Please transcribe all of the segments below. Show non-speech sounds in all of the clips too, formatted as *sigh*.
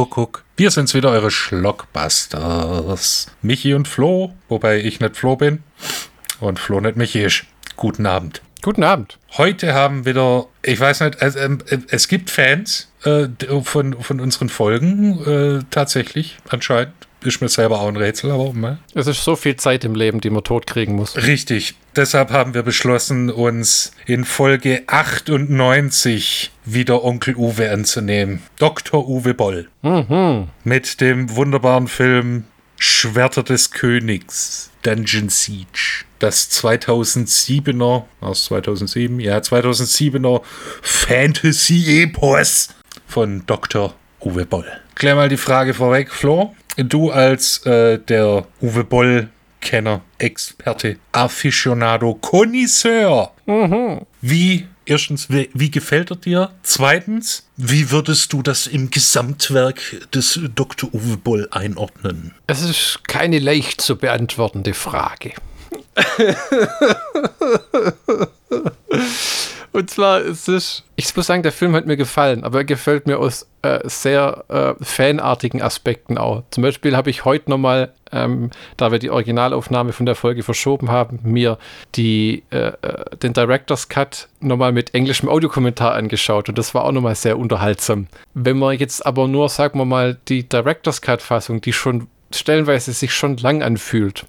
Kuckuck. Wir sind's wieder, eure Schlockbusters. Michi und Flo, wobei ich nicht Flo bin und Flo nicht Michi ist. Guten Abend. Guten Abend. Heute haben wieder, ich weiß nicht, es, äh, es gibt Fans äh, von, von unseren Folgen, äh, tatsächlich, anscheinend. Ist mir selber auch ein Rätsel, aber ne? Es ist so viel Zeit im Leben, die man tot kriegen muss. Richtig. Deshalb haben wir beschlossen, uns in Folge 98 wieder Onkel Uwe anzunehmen. Dr. Uwe Boll. Mhm. Mit dem wunderbaren Film Schwerter des Königs, Dungeon Siege. Das 2007er, aus 2007, ja, 2007er Fantasy-Epos von Dr. Uwe Boll. Klär mal die Frage vorweg, Flo. Du als äh, der Uwe Boll Kenner, Experte, Aficionado, Connoisseur. Mhm. Wie, erstens, wie, wie, gefällt er dir? Zweitens, wie würdest du das im Gesamtwerk des Dr. Uwe Boll einordnen? Es ist keine leicht zu beantwortende Frage. *laughs* Und zwar ist es, ich muss sagen, der Film hat mir gefallen, aber er gefällt mir aus äh, sehr äh, fanartigen Aspekten auch. Zum Beispiel habe ich heute nochmal, ähm, da wir die Originalaufnahme von der Folge verschoben haben, mir die, äh, äh den Director's Cut nochmal mit englischem Audiokommentar angeschaut und das war auch nochmal sehr unterhaltsam. Wenn man jetzt aber nur, sagen wir mal, die Director's Cut-Fassung, die schon stellenweise sich schon lang anfühlt,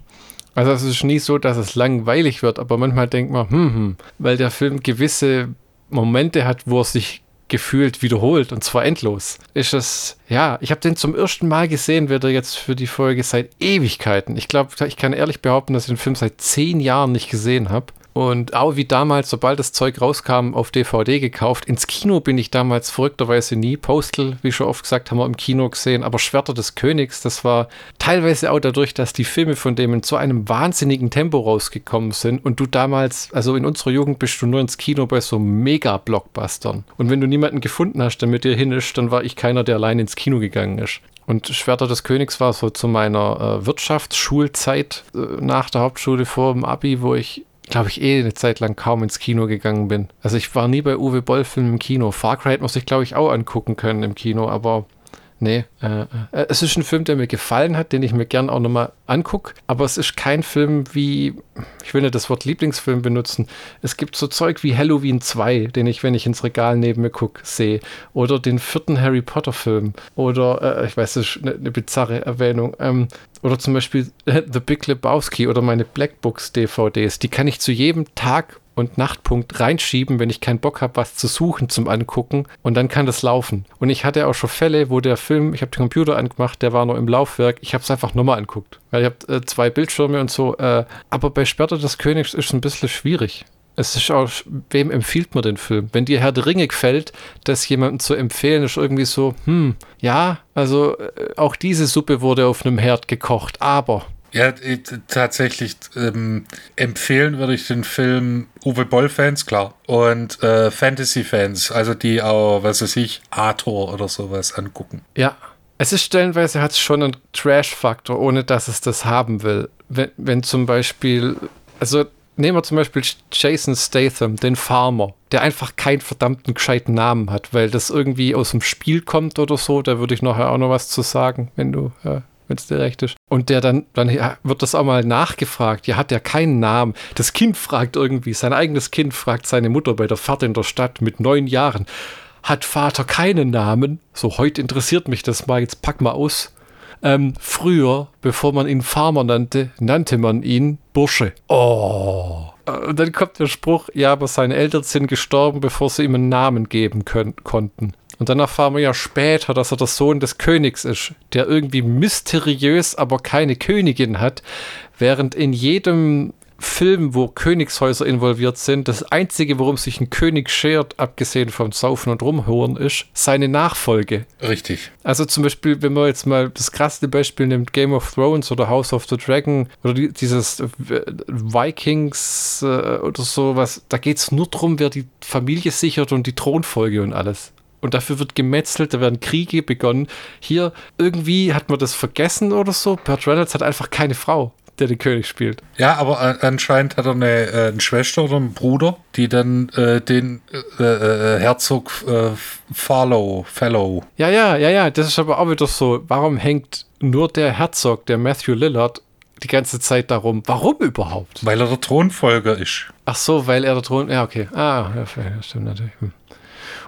also es ist nie so, dass es langweilig wird, aber manchmal denkt man, hm, hm, weil der Film gewisse Momente hat, wo er sich gefühlt wiederholt und zwar endlos. Ist es, ja, ich habe den zum ersten Mal gesehen, wieder jetzt für die Folge seit Ewigkeiten. Ich glaube, ich kann ehrlich behaupten, dass ich den Film seit zehn Jahren nicht gesehen habe. Und auch wie damals, sobald das Zeug rauskam, auf DVD gekauft. Ins Kino bin ich damals verrückterweise nie. Postal, wie schon oft gesagt, haben wir im Kino gesehen. Aber Schwerter des Königs, das war teilweise auch dadurch, dass die Filme von dem in so einem wahnsinnigen Tempo rausgekommen sind. Und du damals, also in unserer Jugend bist du nur ins Kino bei so Mega-Blockbustern. Und wenn du niemanden gefunden hast, der mit dir hin ist, dann war ich keiner, der allein ins Kino gegangen ist. Und Schwerter des Königs war so zu meiner äh, Wirtschaftsschulzeit äh, nach der Hauptschule vor dem Abi, wo ich glaube ich, eh eine Zeit lang kaum ins Kino gegangen bin. Also ich war nie bei Uwe Boll-Filmen im Kino. Far Cry man sich, glaube ich, auch angucken können im Kino, aber Nee, äh, äh, es ist ein Film, der mir gefallen hat, den ich mir gern auch nochmal angucke, aber es ist kein Film wie, ich will nicht das Wort Lieblingsfilm benutzen, es gibt so Zeug wie Halloween 2, den ich, wenn ich ins Regal neben mir gucke, sehe, oder den vierten Harry Potter Film, oder, äh, ich weiß, das ist eine, eine bizarre Erwähnung, ähm, oder zum Beispiel The Big Lebowski oder meine Black Books DVDs, die kann ich zu jedem Tag und Nachtpunkt reinschieben, wenn ich keinen Bock habe, was zu suchen zum Angucken und dann kann das laufen. Und ich hatte auch schon Fälle, wo der Film, ich habe den Computer angemacht, der war noch im Laufwerk, ich habe es einfach nochmal anguckt. Weil ich habe äh, zwei Bildschirme und so, äh, aber bei Sperrte des Königs ist es ein bisschen schwierig. Es ist auch, wem empfiehlt man den Film? Wenn dir Herr der Ringe gefällt, das jemandem zu empfehlen, ist irgendwie so, hm, ja, also äh, auch diese Suppe wurde auf einem Herd gekocht, aber ja, tatsächlich ähm, empfehlen würde ich den Film Uwe Boll-Fans, klar. Und äh, Fantasy-Fans, also die auch, was weiß ich, Arthur oder sowas angucken. Ja, es ist stellenweise hat es schon einen Trash-Faktor, ohne dass es das haben will. Wenn, wenn zum Beispiel, also nehmen wir zum Beispiel Jason Statham, den Farmer, der einfach keinen verdammten gescheiten Namen hat, weil das irgendwie aus dem Spiel kommt oder so. Da würde ich nachher auch noch was zu sagen, wenn du äh, wenn es dir recht ist. Und der dann, dann ja, wird das auch mal nachgefragt. Ja, hat der keinen Namen. Das Kind fragt irgendwie, sein eigenes Kind fragt seine Mutter bei der Fahrt in der Stadt mit neun Jahren. Hat Vater keinen Namen? So, heute interessiert mich das mal, jetzt pack mal aus. Ähm, früher, bevor man ihn Farmer nannte, nannte man ihn Bursche. Oh. Und dann kommt der Spruch, ja, aber seine Eltern sind gestorben, bevor sie ihm einen Namen geben können, konnten. Und dann erfahren wir ja später, dass er der Sohn des Königs ist, der irgendwie mysteriös, aber keine Königin hat, während in jedem Film, wo Königshäuser involviert sind, das einzige, worum sich ein König schert, abgesehen vom Saufen und Rumhören, ist seine Nachfolge. Richtig. Also zum Beispiel, wenn man jetzt mal das krasseste Beispiel nimmt, Game of Thrones oder House of the Dragon oder die, dieses Vikings äh, oder sowas, da geht es nur darum, wer die Familie sichert und die Thronfolge und alles und dafür wird gemetzelt, da werden Kriege begonnen. Hier irgendwie hat man das vergessen oder so. Burt Reynolds hat einfach keine Frau. der den König spielt. Ja, aber anscheinend hat er eine, äh, eine Schwester oder einen Bruder, die dann äh, den äh, äh Herzog äh, Farlow, Fellow. Ja, ja, ja, ja, das ist aber auch wieder so. Warum hängt nur der Herzog, der Matthew Lillard, die ganze Zeit darum. Warum überhaupt? Weil er der Thronfolger ist. Ach so, weil er der Thron. Ja, okay. Ah, ja, stimmt natürlich. Hm.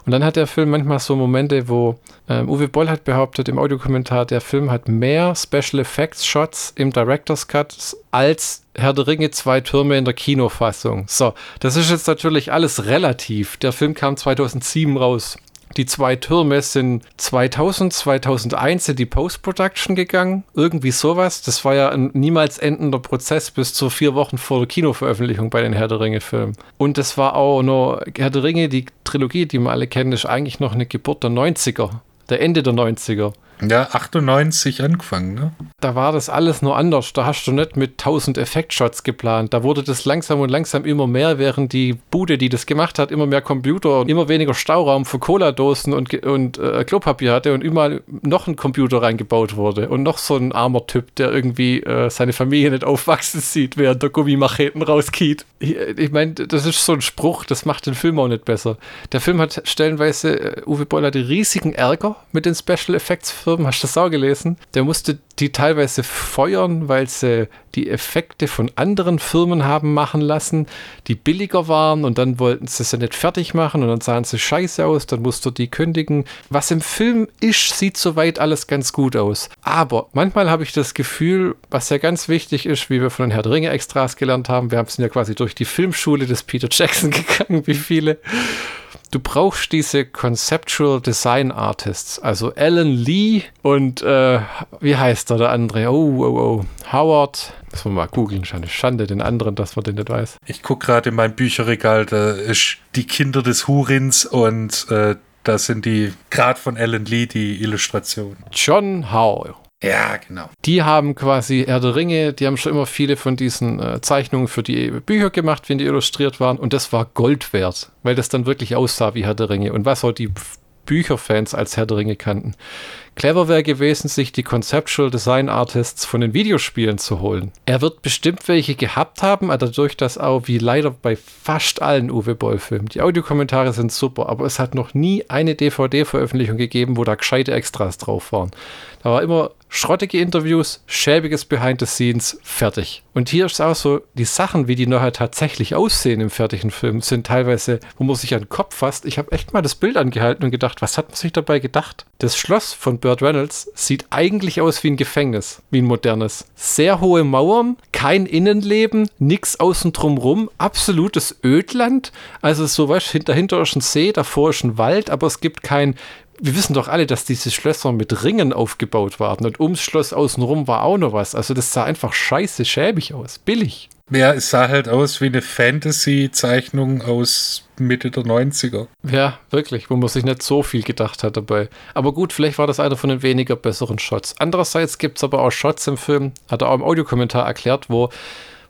Und dann hat der Film manchmal so Momente, wo ähm, Uwe Boll hat behauptet im Audiokommentar, der Film hat mehr Special Effects Shots im Director's Cut als Herr der Ringe zwei Türme in der Kinofassung. So, das ist jetzt natürlich alles relativ. Der Film kam 2007 raus. Die zwei Türme sind 2000, 2001 in die Post-Production gegangen. Irgendwie sowas. Das war ja ein niemals endender Prozess bis zu vier Wochen vor der Kinoveröffentlichung bei den Herr der Ringe-Filmen. Und das war auch noch Herr der Ringe, die Trilogie, die wir alle kennen, ist eigentlich noch eine Geburt der 90er. Der Ende der 90er. Ja, 98 angefangen, ne? Da war das alles nur anders. Da hast du nicht mit 1000 Effektshots geplant. Da wurde das langsam und langsam immer mehr, während die Bude, die das gemacht hat, immer mehr Computer und immer weniger Stauraum für Cola-Dosen und, und äh, Klopapier hatte und überall noch ein Computer reingebaut wurde. Und noch so ein armer Typ, der irgendwie äh, seine Familie nicht aufwachsen sieht, während der Gummimacheten rauskiet. Ich, ich meine, das ist so ein Spruch, das macht den Film auch nicht besser. Der Film hat stellenweise, äh, Uwe Boll hatte riesigen Ärger mit den Special Effects Firmen, hast du das auch gelesen? Der musste die teilweise feuern, weil sie die Effekte von anderen Firmen haben machen lassen, die billiger waren und dann wollten sie sie nicht fertig machen und dann sahen sie scheiße aus, dann musste die kündigen. Was im Film ist, sieht soweit alles ganz gut aus. Aber manchmal habe ich das Gefühl, was ja ganz wichtig ist, wie wir von den Herr Ringe Extras gelernt haben, wir haben es ja quasi durch die Filmschule des Peter Jackson *laughs* gegangen, wie viele du brauchst diese Conceptual Design Artists, also Alan Lee und äh, wie heißt er, der andere? Oh, oh, oh. Howard. Müssen wir mal googeln, eine Schande, den anderen, dass man den nicht weiß. Ich gucke gerade in mein Bücherregal, da ist die Kinder des Hurins und äh, da sind die, gerade von Alan Lee, die Illustrationen. John Howe. Ja, genau. Die haben quasi Herr der Ringe, die haben schon immer viele von diesen äh, Zeichnungen für die Bücher gemacht, wenn die illustriert waren. Und das war Gold wert, weil das dann wirklich aussah wie Herr der Ringe. Und was auch die Bücherfans als Herr der Ringe kannten. Clever wäre gewesen, sich die Conceptual Design Artists von den Videospielen zu holen. Er wird bestimmt welche gehabt haben, aber dadurch, dass auch wie leider bei fast allen Uwe Boll-Filmen, die Audiokommentare sind super, aber es hat noch nie eine DVD-Veröffentlichung gegeben, wo da gescheite Extras drauf waren. Da war immer schrottige Interviews, schäbiges Behind the Scenes, fertig. Und hier ist auch so, die Sachen, wie die nachher tatsächlich aussehen im fertigen Film, sind teilweise, wo man sich an den Kopf fasst. Ich habe echt mal das Bild angehalten und gedacht, was hat man sich dabei gedacht? Das Schloss von Burt Reynolds sieht eigentlich aus wie ein Gefängnis, wie ein modernes. Sehr hohe Mauern, kein Innenleben, nichts außen drum rum, absolutes Ödland. Also so was, dahinter ist ein See, davor ist ein Wald, aber es gibt kein wir wissen doch alle, dass diese Schlösser mit Ringen aufgebaut waren und ums Schloss außenrum war auch noch was. Also das sah einfach scheiße schäbig aus, billig. Ja, es sah halt aus wie eine Fantasy-Zeichnung aus Mitte der 90er. Ja, wirklich, wo man sich nicht so viel gedacht hat dabei. Aber gut, vielleicht war das einer von den weniger besseren Shots. Andererseits gibt es aber auch Shots im Film, hat er auch im Audiokommentar erklärt, wo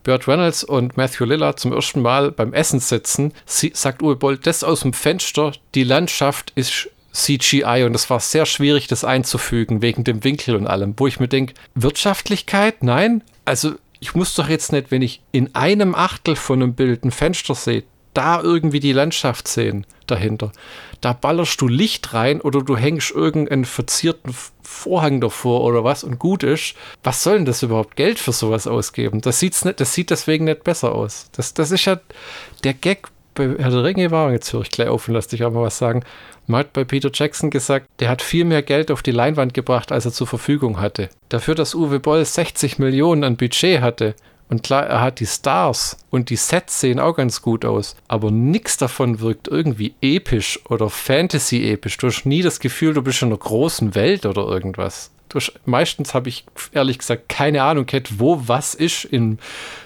Burt Reynolds und Matthew Lillard zum ersten Mal beim Essen sitzen, sie, sagt Uwe Boll, das aus dem Fenster, die Landschaft ist CGI und es war sehr schwierig, das einzufügen, wegen dem Winkel und allem, wo ich mir denke, Wirtschaftlichkeit? Nein. Also ich muss doch jetzt nicht, wenn ich in einem Achtel von einem Bild ein Fenster sehe, da irgendwie die Landschaft sehen dahinter. Da ballerst du Licht rein oder du hängst irgendeinen verzierten Vorhang davor oder was und gut ist. Was soll denn das überhaupt Geld für sowas ausgeben? Das, sieht's nicht, das sieht deswegen nicht besser aus. Das, das ist ja der Gag bei Herr der Ringe war, jetzt höre ich gleich auf und lass dich auch mal was sagen, man hat bei Peter Jackson gesagt, der hat viel mehr Geld auf die Leinwand gebracht, als er zur Verfügung hatte. Dafür, dass Uwe Boll 60 Millionen an Budget hatte, und klar, er hat die Stars und die Sets sehen auch ganz gut aus, aber nichts davon wirkt irgendwie episch oder Fantasy-episch. Du hast nie das Gefühl, du bist in einer großen Welt oder irgendwas meistens habe ich ehrlich gesagt keine Ahnung, Cat, wo was ist. In,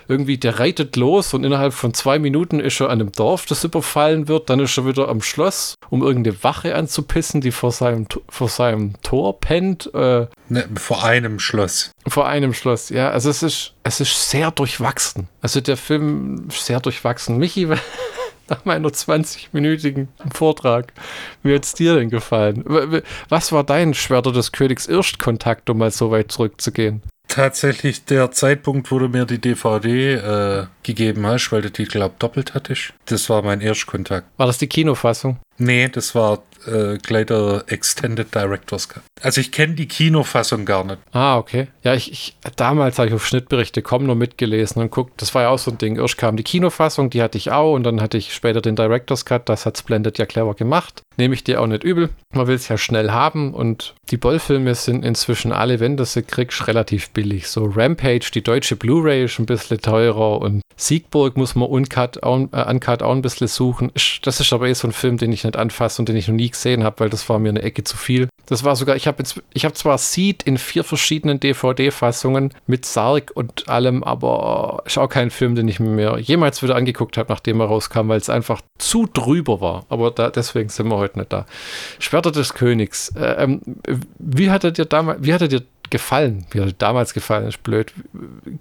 irgendwie, der reitet los und innerhalb von zwei Minuten ist er an einem Dorf, das überfallen wird. Dann ist er wieder am Schloss, um irgendeine Wache anzupissen, die vor seinem, vor seinem Tor pennt. Äh, ne, vor einem Schloss. Vor einem Schloss, ja. Also es ist, es ist sehr durchwachsen. Also der Film ist sehr durchwachsen. Michi, *laughs* nach meiner 20-minütigen Vortrag. Wie hat es dir denn gefallen? Was war dein Schwerter des Königs Irrst-Kontakt, um mal so weit zurückzugehen? tatsächlich der Zeitpunkt, wo du mir die DVD äh, gegeben hast, weil du die, glaube doppelt hattest. Das war mein Erstkontakt. War das die Kinofassung? Nee, das war äh, gleich der Extended Director's Cut. Also ich kenne die Kinofassung gar nicht. Ah, okay. Ja, ich, ich damals habe ich auf Schnittberichte komm nur mitgelesen und guckt, das war ja auch so ein Ding. Erst kam die Kinofassung, die hatte ich auch und dann hatte ich später den Director's Cut, das hat Splendid ja clever gemacht. Nehme ich dir auch nicht übel. Man will es ja schnell haben und die Boll-Filme sind inzwischen alle, wenn du sie kriegst, relativ billig. So Rampage, die deutsche Blu-ray ist ein bisschen teurer und Siegburg muss man uncut, auch, äh, uncut auch ein bisschen suchen. Das ist aber eh so ein Film, den ich nicht anfasse und den ich noch nie gesehen habe, weil das war mir eine Ecke zu viel. Das war sogar, ich habe jetzt, ich habe zwar Seed in vier verschiedenen DVD-Fassungen mit Sarg und allem, aber ist auch kein Film, den ich mir jemals wieder angeguckt habe, nachdem er rauskam, weil es einfach zu drüber war. Aber da, deswegen sind wir heute nicht da. Schwerter des Königs. Äh, ähm, wie hat er dir damals, wie hat er dir gefallen? Wie hat er damals gefallen? Ist blöd.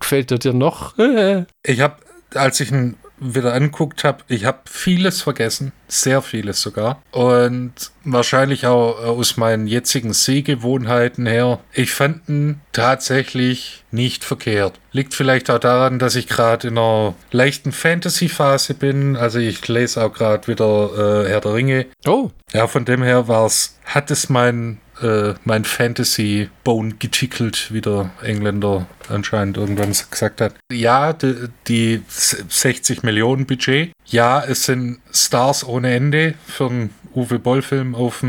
Gefällt er dir noch? *laughs* ich habe, als ich ihn wieder anguckt habe, ich habe vieles vergessen, sehr vieles sogar. Und wahrscheinlich auch aus meinen jetzigen Sehgewohnheiten her. Ich fand ihn tatsächlich nicht verkehrt. Liegt vielleicht auch daran, dass ich gerade in einer leichten Fantasy-Phase bin. Also ich lese auch gerade wieder äh, Herr der Ringe. Oh. Ja, von dem her war es, hat es mein äh, mein Fantasy-Bone getickelt, wie der Engländer anscheinend irgendwann gesagt hat. Ja, die, die 60 Millionen Budget. Ja, es sind Stars ohne Ende für einen Uwe Boll-Film auf,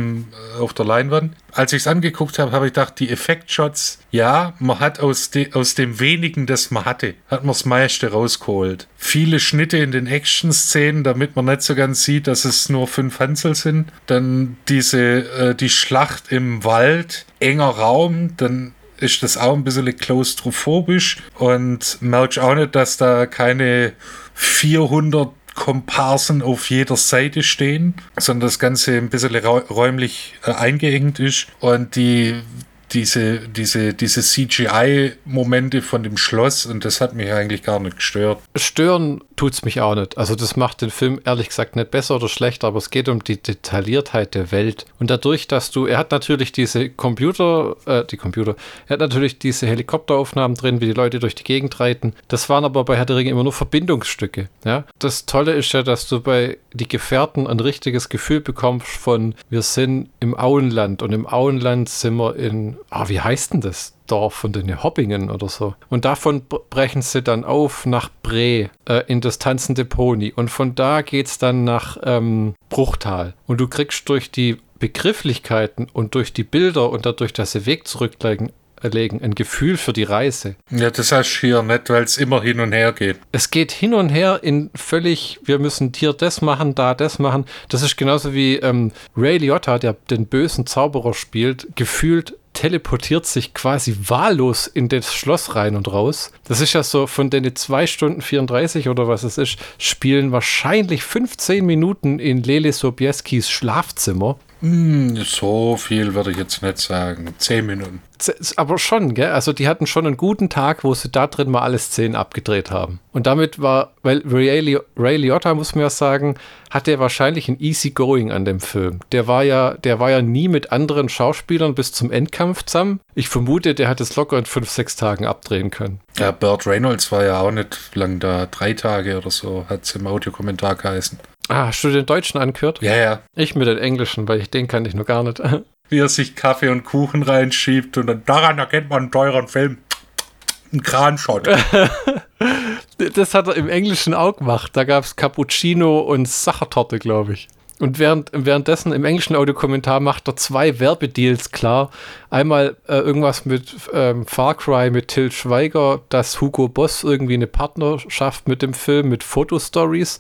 auf der Leinwand. Als ich es angeguckt habe, habe ich gedacht, die Effektshots, ja, man hat aus, de, aus dem wenigen, das man hatte, hat man das meiste rausgeholt. Viele Schnitte in den Action-Szenen, damit man nicht so ganz sieht, dass es nur fünf Hansel sind. Dann diese, äh, die Schlacht im Wald, enger Raum, dann ist das auch ein bisschen klaustrophobisch und merkst auch nicht, dass da keine 400 Komparsen auf jeder Seite stehen, sondern das Ganze ein bisschen räumlich äh, eingeengt ist und die diese, diese, diese CGI-Momente von dem Schloss und das hat mich eigentlich gar nicht gestört. Stören tut es mich auch nicht. Also das macht den Film ehrlich gesagt nicht besser oder schlechter, aber es geht um die Detailliertheit der Welt. Und dadurch, dass du, er hat natürlich diese Computer, äh, die Computer, er hat natürlich diese Helikopteraufnahmen drin, wie die Leute durch die Gegend reiten. Das waren aber bei Herr der Ringe immer nur Verbindungsstücke. Ja? Das Tolle ist ja, dass du bei die Gefährten ein richtiges Gefühl bekommst von, wir sind im Auenland und im Auenland sind wir in ah, wie heißt denn das? Dorf von den Hoppingen oder so. Und davon brechen sie dann auf nach Bre äh, in das tanzende Pony. Und von da geht es dann nach ähm, Bruchtal. Und du kriegst durch die Begrifflichkeiten und durch die Bilder und dadurch, dass sie Weg zurücklegen, legen, ein Gefühl für die Reise. Ja, das hast du hier nicht, weil es immer hin und her geht. Es geht hin und her in völlig, wir müssen hier das machen, da das machen. Das ist genauso wie ähm, Ray Liotta, der den bösen Zauberer spielt, gefühlt teleportiert sich quasi wahllos in das Schloss rein und raus. Das ist ja so von den 2 Stunden 34 oder was es ist, spielen wahrscheinlich 15 Minuten in Lele Sobieskis Schlafzimmer. Hm, so viel würde ich jetzt nicht sagen. Zehn Minuten. Aber schon, gell? Also die hatten schon einen guten Tag, wo sie da drin mal alle Szenen abgedreht haben. Und damit war, weil Ray, Li Ray Liotta, muss man ja sagen, hatte wahrscheinlich ein easy going an dem Film. Der war ja, der war ja nie mit anderen Schauspielern bis zum Endkampf zusammen. Ich vermute, der hat es locker in fünf, sechs Tagen abdrehen können. Ja, Burt Reynolds war ja auch nicht lang da. Drei Tage oder so hat es im Audiokommentar geheißen. Ah, hast du den Deutschen angehört? Ja, ja. Ich mit den Englischen, weil ich den kann ich nur gar nicht. *laughs* Wie er sich Kaffee und Kuchen reinschiebt und dann daran erkennt man einen teuren Film. Ein Kranshot. *laughs* das hat er im Englischen auch gemacht. Da gab es Cappuccino und Sachertorte, glaube ich. Und während, währenddessen im englischen Audiokommentar macht er zwei Werbedeals klar. Einmal äh, irgendwas mit ähm, Far Cry mit Till Schweiger, dass Hugo Boss irgendwie eine Partnerschaft mit dem Film mit Fotostories.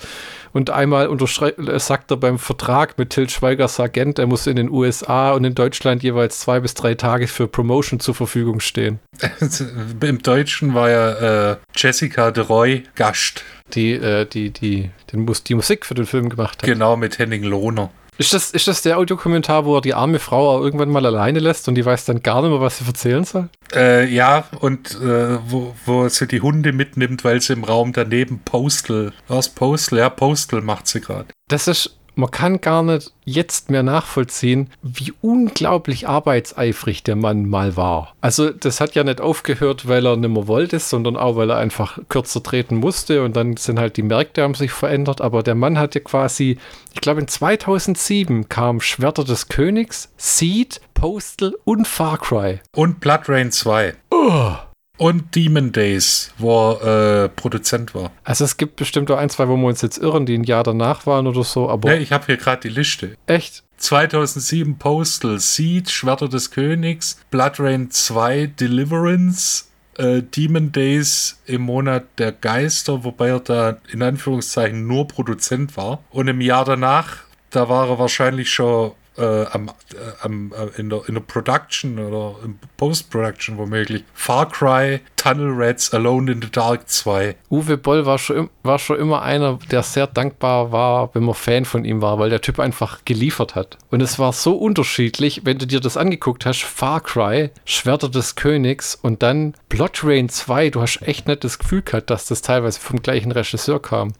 Und einmal äh, sagt er beim Vertrag mit Till Schweigers Agent, er muss in den USA und in Deutschland jeweils zwei bis drei Tage für Promotion zur Verfügung stehen. *laughs* Im Deutschen war ja äh, Jessica de Roy Gast die, äh, die, die, den Mus die Musik für den Film gemacht hat. Genau, mit Henning Lohner. Ist das, ist das der Audiokommentar, wo er die arme Frau auch irgendwann mal alleine lässt und die weiß dann gar nicht mehr, was sie erzählen soll? Äh, ja, und äh, wo, wo sie die Hunde mitnimmt, weil sie im Raum daneben Postal, was Postal, ja, Postal macht sie gerade. Das ist man kann gar nicht jetzt mehr nachvollziehen, wie unglaublich arbeitseifrig der Mann mal war. Also das hat ja nicht aufgehört, weil er nicht mehr wollte, sondern auch, weil er einfach kürzer treten musste und dann sind halt die Märkte haben sich verändert, aber der Mann hatte quasi, ich glaube in 2007 kam Schwerter des Königs, Seed, Postal und Far Cry. Und Blood Rain 2. Oh. Und Demon Days, wo er äh, Produzent war. Also es gibt bestimmt auch ein, zwei, wo wir uns jetzt irren, die ein Jahr danach waren oder so, aber... Nee, ich habe hier gerade die Liste. Echt? 2007 Postal, Seed, Schwerter des Königs, Blood Rain 2, Deliverance, äh, Demon Days im Monat der Geister, wobei er da in Anführungszeichen nur Produzent war. Und im Jahr danach, da war er wahrscheinlich schon äh, am, äh, am, äh, in, der, in der Production oder im Post-Production womöglich. Far Cry, Tunnel Rats, Alone in the Dark 2. Uwe Boll war schon, war schon immer einer, der sehr dankbar war, wenn man Fan von ihm war, weil der Typ einfach geliefert hat. Und es war so unterschiedlich, wenn du dir das angeguckt hast, Far Cry, Schwerter des Königs und dann Blood Rain 2, du hast echt nicht das Gefühl gehabt, dass das teilweise vom gleichen Regisseur kam.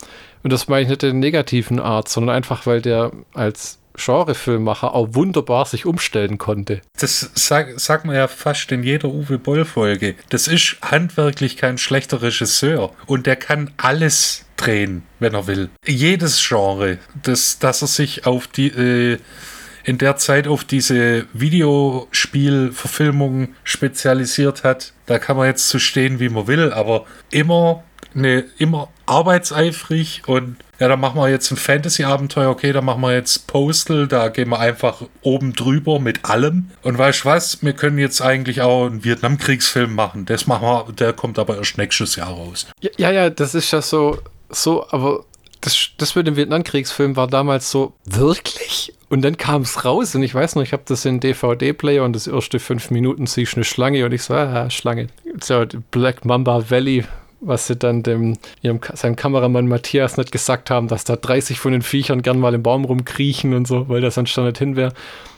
Und das meine ich nicht in der negativen Art, sondern einfach, weil der als Genrefilmmacher auch wunderbar sich umstellen konnte. Das sagt sag man ja fast in jeder Uwe Boll-Folge. Das ist handwerklich kein schlechter Regisseur und der kann alles drehen, wenn er will. Jedes Genre, das, dass er sich auf die äh, in der Zeit auf diese Videospielverfilmung spezialisiert hat. Da kann man jetzt zu stehen, wie man will, aber immer eine, immer arbeitseifrig und ja, dann machen wir jetzt ein Fantasy-Abenteuer, okay, dann machen wir jetzt Postal, da gehen wir einfach oben drüber mit allem. Und weißt du was, wir können jetzt eigentlich auch einen Vietnamkriegsfilm machen. Das machen wir, der kommt aber erst nächstes Jahr raus. Ja, ja, ja das ist ja so, so, aber das, das mit dem Vietnamkriegsfilm war damals so, wirklich? Und dann kam es raus und ich weiß noch, ich habe das in DVD-Player und das erste fünf Minuten sehe ich eine Schlange und ich so, ah, Schlange. So, Black Mamba Valley was sie dann dem ihrem seinem Kameramann Matthias nicht gesagt haben, dass da 30 von den Viechern gern mal im Baum rumkriechen und so, weil das schon nicht hin wäre.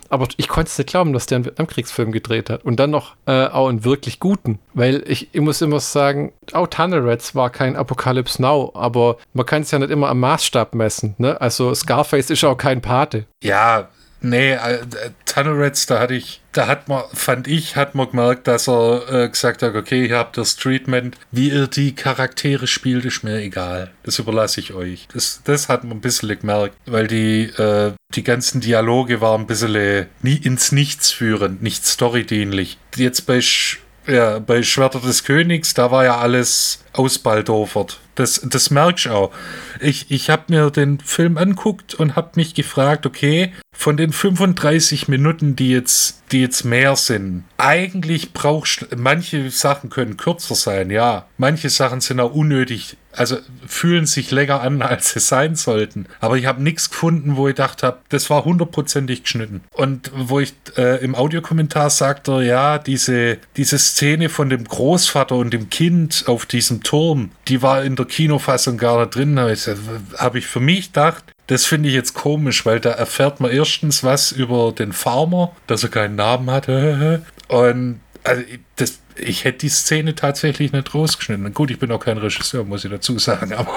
Aber ich konnte es nicht glauben, dass der einen Vietnamkriegsfilm gedreht hat. Und dann noch äh, auch einen wirklich guten. Weil ich, ich muss immer sagen, auch Tunnel Rats war kein Apocalypse Now, aber man kann es ja nicht immer am Maßstab messen. Ne? Also Scarface ist auch kein Pate. Ja, Nee, äh, Tunnel Rats, da hatte ich, da hat man, fand ich, hat man gemerkt, dass er äh, gesagt hat, okay, ihr habt das Treatment, wie ihr die Charaktere spielt, ist mir egal. Das überlasse ich euch. Das, das hat man ein bisschen gemerkt, weil die, äh, die ganzen Dialoge waren ein bisschen nie ins Nichts führend, nicht storydienlich. Jetzt bei Sch ja, bei Schwerter des Königs, da war ja alles ausbaldofert. Das, das merkst du auch. Ich, ich habe mir den Film anguckt und habe mich gefragt, okay, von den 35 Minuten, die jetzt, die jetzt mehr sind, eigentlich brauchst manche Sachen können kürzer sein, ja. Manche Sachen sind auch unnötig, also fühlen sich länger an, *laughs* als sie sein sollten. Aber ich habe nichts gefunden, wo ich gedacht habe, das war hundertprozentig geschnitten. Und wo ich äh, im Audiokommentar sagte, ja, diese, diese Szene von dem Großvater und dem Kind auf diesem Turm, die war in der Kinofassung gar nicht drin. Habe ich, ich für mich gedacht, das finde ich jetzt komisch, weil da erfährt man erstens was über den Farmer, dass er keinen Namen hatte. *laughs* Und also das, ich hätte die Szene tatsächlich nicht rausgeschnitten. Gut, ich bin auch kein Regisseur, muss ich dazu sagen, aber.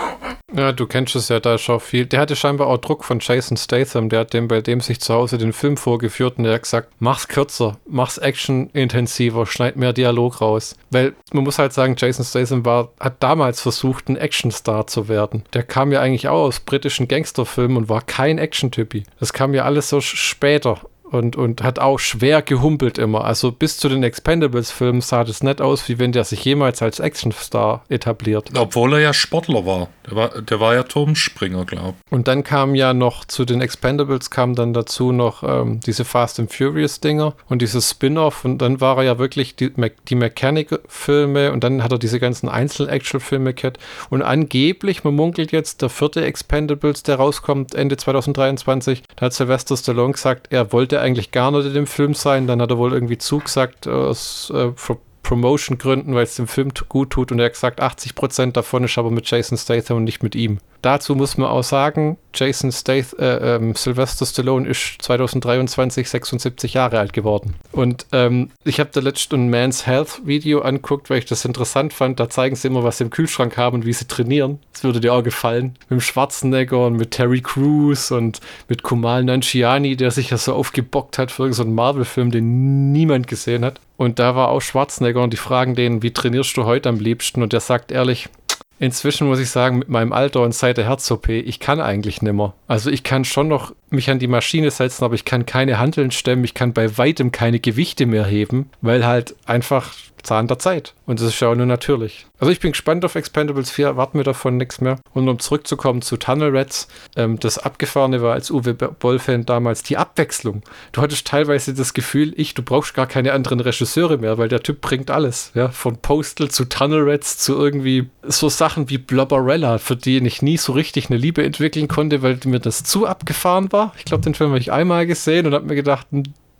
Ja, du kennst es ja da schon viel. Der hatte scheinbar auch Druck von Jason Statham, der hat dem bei dem sich zu Hause den Film vorgeführt und der hat gesagt, mach's kürzer, mach's actionintensiver, schneid mehr Dialog raus. Weil man muss halt sagen, Jason Statham war, hat damals versucht, ein Actionstar zu werden. Der kam ja eigentlich auch aus britischen Gangsterfilmen und war kein Action-Typi. Das kam ja alles so später und, und hat auch schwer gehumpelt immer. Also bis zu den Expendables-Filmen sah das nicht aus, wie wenn der sich jemals als Actionstar etabliert. Obwohl er ja Sportler war. Der war, der war ja Turmspringer, glaube ich. Und dann kam ja noch zu den Expendables kam dann dazu noch ähm, diese Fast and Furious-Dinger und dieses Spin-off und dann war er ja wirklich die, die Mechanic-Filme und dann hat er diese ganzen Einzel-Action-Filme gehabt und angeblich, man munkelt jetzt, der vierte Expendables, der rauskommt Ende 2023, da hat Sylvester Stallone gesagt, er wollte eigentlich gar nicht in dem Film sein. Dann hat er wohl irgendwie zugesagt aus äh, Promotion-Gründen, weil es dem Film gut tut und er hat gesagt, 80% davon ist aber mit Jason Statham und nicht mit ihm. Dazu muss man auch sagen, Jason Statham, äh, ähm, Sylvester Stallone ist 2023 76 Jahre alt geworden. Und ähm, ich habe da letztens ein Man's Health Video anguckt, weil ich das interessant fand. Da zeigen sie immer, was sie im Kühlschrank haben und wie sie trainieren. Das würde dir auch gefallen. Mit dem Schwarzenegger und mit Terry Crews und mit Kumal Nanjiani, der sich ja so aufgebockt hat für irgendeinen so Marvel-Film, den niemand gesehen hat. Und da war auch Schwarzenegger und die fragen den, wie trainierst du heute am liebsten? Und der sagt ehrlich, Inzwischen muss ich sagen, mit meinem Alter und seit der Herz-OP, ich kann eigentlich nimmer. Also ich kann schon noch mich an die Maschine setzen, aber ich kann keine Handeln stemmen, ich kann bei weitem keine Gewichte mehr heben, weil halt einfach Zahn der Zeit. Und das ist ja auch nur natürlich. Also ich bin gespannt auf Expendables 4, erwarten wir davon nichts mehr. Und um zurückzukommen zu Tunnel Rats, ähm, das Abgefahrene war als Uwe Boll-Fan damals die Abwechslung. Du hattest teilweise das Gefühl, ich, du brauchst gar keine anderen Regisseure mehr, weil der Typ bringt alles. Ja? Von Postal zu Tunnel Rats zu irgendwie so Sachen wie Blobberella, für die ich nie so richtig eine Liebe entwickeln konnte, weil mir das zu abgefahren war. Ich glaube, den Film habe ich einmal gesehen und habe mir gedacht,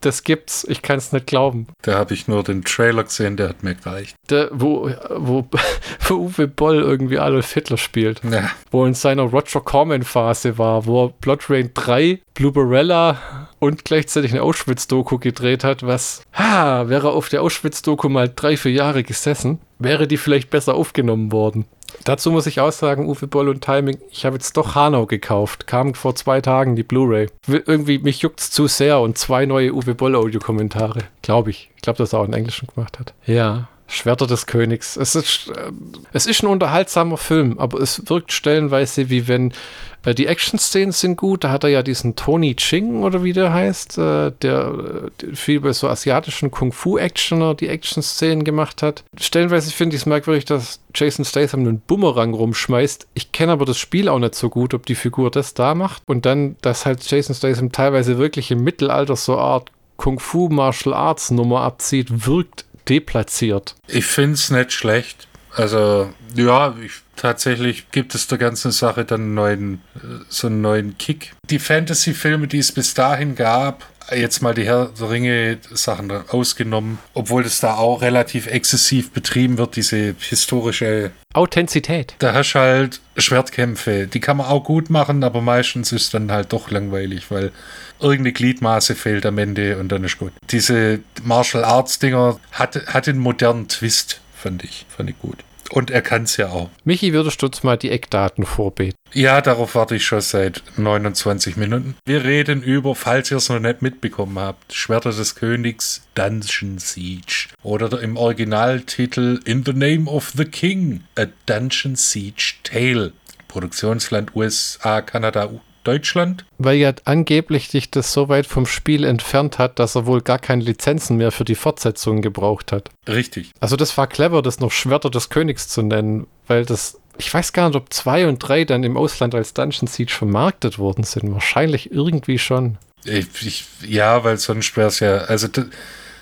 das gibt's. Ich kann es nicht glauben. Da habe ich nur den Trailer gesehen, der hat mir gereicht. Der, wo, wo, *laughs* wo Uwe Boll irgendwie Adolf Hitler spielt. Ja. Wo in seiner Roger Corman-Phase war, wo er Blood Rain 3, Blueberella und gleichzeitig eine Auschwitz-Doku gedreht hat, was, ha, wäre auf der Auschwitz-Doku mal drei, vier Jahre gesessen, wäre die vielleicht besser aufgenommen worden. Dazu muss ich auch sagen, Uwe Boll und Timing, ich habe jetzt doch Hanau gekauft. Kam vor zwei Tagen die Blu-ray. Irgendwie, mich juckt es zu sehr und zwei neue Uwe Boll Audiokommentare. Glaube ich. Ich glaube, dass er auch in Englischen gemacht hat. Ja. Schwerter des Königs. Es ist, äh, es ist ein unterhaltsamer Film, aber es wirkt stellenweise wie wenn äh, die Action-Szenen sind gut. Da hat er ja diesen Tony Ching oder wie der heißt, äh, der, der viel bei so asiatischen Kung-Fu-Actioner die Action-Szenen gemacht hat. Stellenweise finde ich es merkwürdig, dass Jason Statham einen Bumerang rumschmeißt. Ich kenne aber das Spiel auch nicht so gut, ob die Figur das da macht. Und dann, dass halt Jason Statham teilweise wirklich im Mittelalter so Art Kung-Fu Martial Arts Nummer abzieht, wirkt deplatziert. Ich finde es nicht schlecht. Also, ja, ich, tatsächlich gibt es der ganzen Sache dann einen neuen, äh, so einen neuen Kick. Die Fantasy-Filme, die es bis dahin gab, jetzt mal die Herr der Ringe Sachen ausgenommen, obwohl das da auch relativ exzessiv betrieben wird, diese historische Authentizität. Da hast du halt Schwertkämpfe, die kann man auch gut machen, aber meistens ist dann halt doch langweilig, weil irgendeine Gliedmaße fehlt am Ende und dann ist gut. Diese Martial Arts Dinger hat, hat einen modernen Twist, fand ich, fand ich gut. Und er kann es ja auch. Michi, würdest du uns mal die Eckdaten vorbeten? Ja, darauf warte ich schon seit 29 Minuten. Wir reden über, falls ihr es noch nicht mitbekommen habt, Schwerter des Königs Dungeon Siege. Oder im Originaltitel In the Name of the King, A Dungeon Siege Tale. Produktionsland USA, Kanada, Deutschland. Weil ja angeblich dich das so weit vom Spiel entfernt hat, dass er wohl gar keine Lizenzen mehr für die Fortsetzung gebraucht hat. Richtig. Also das war clever, das noch Schwerter des Königs zu nennen, weil das, ich weiß gar nicht, ob zwei und drei dann im Ausland als Dungeon Siege vermarktet worden sind. Wahrscheinlich irgendwie schon. Ich, ich, ja, weil sonst wäre es ja, also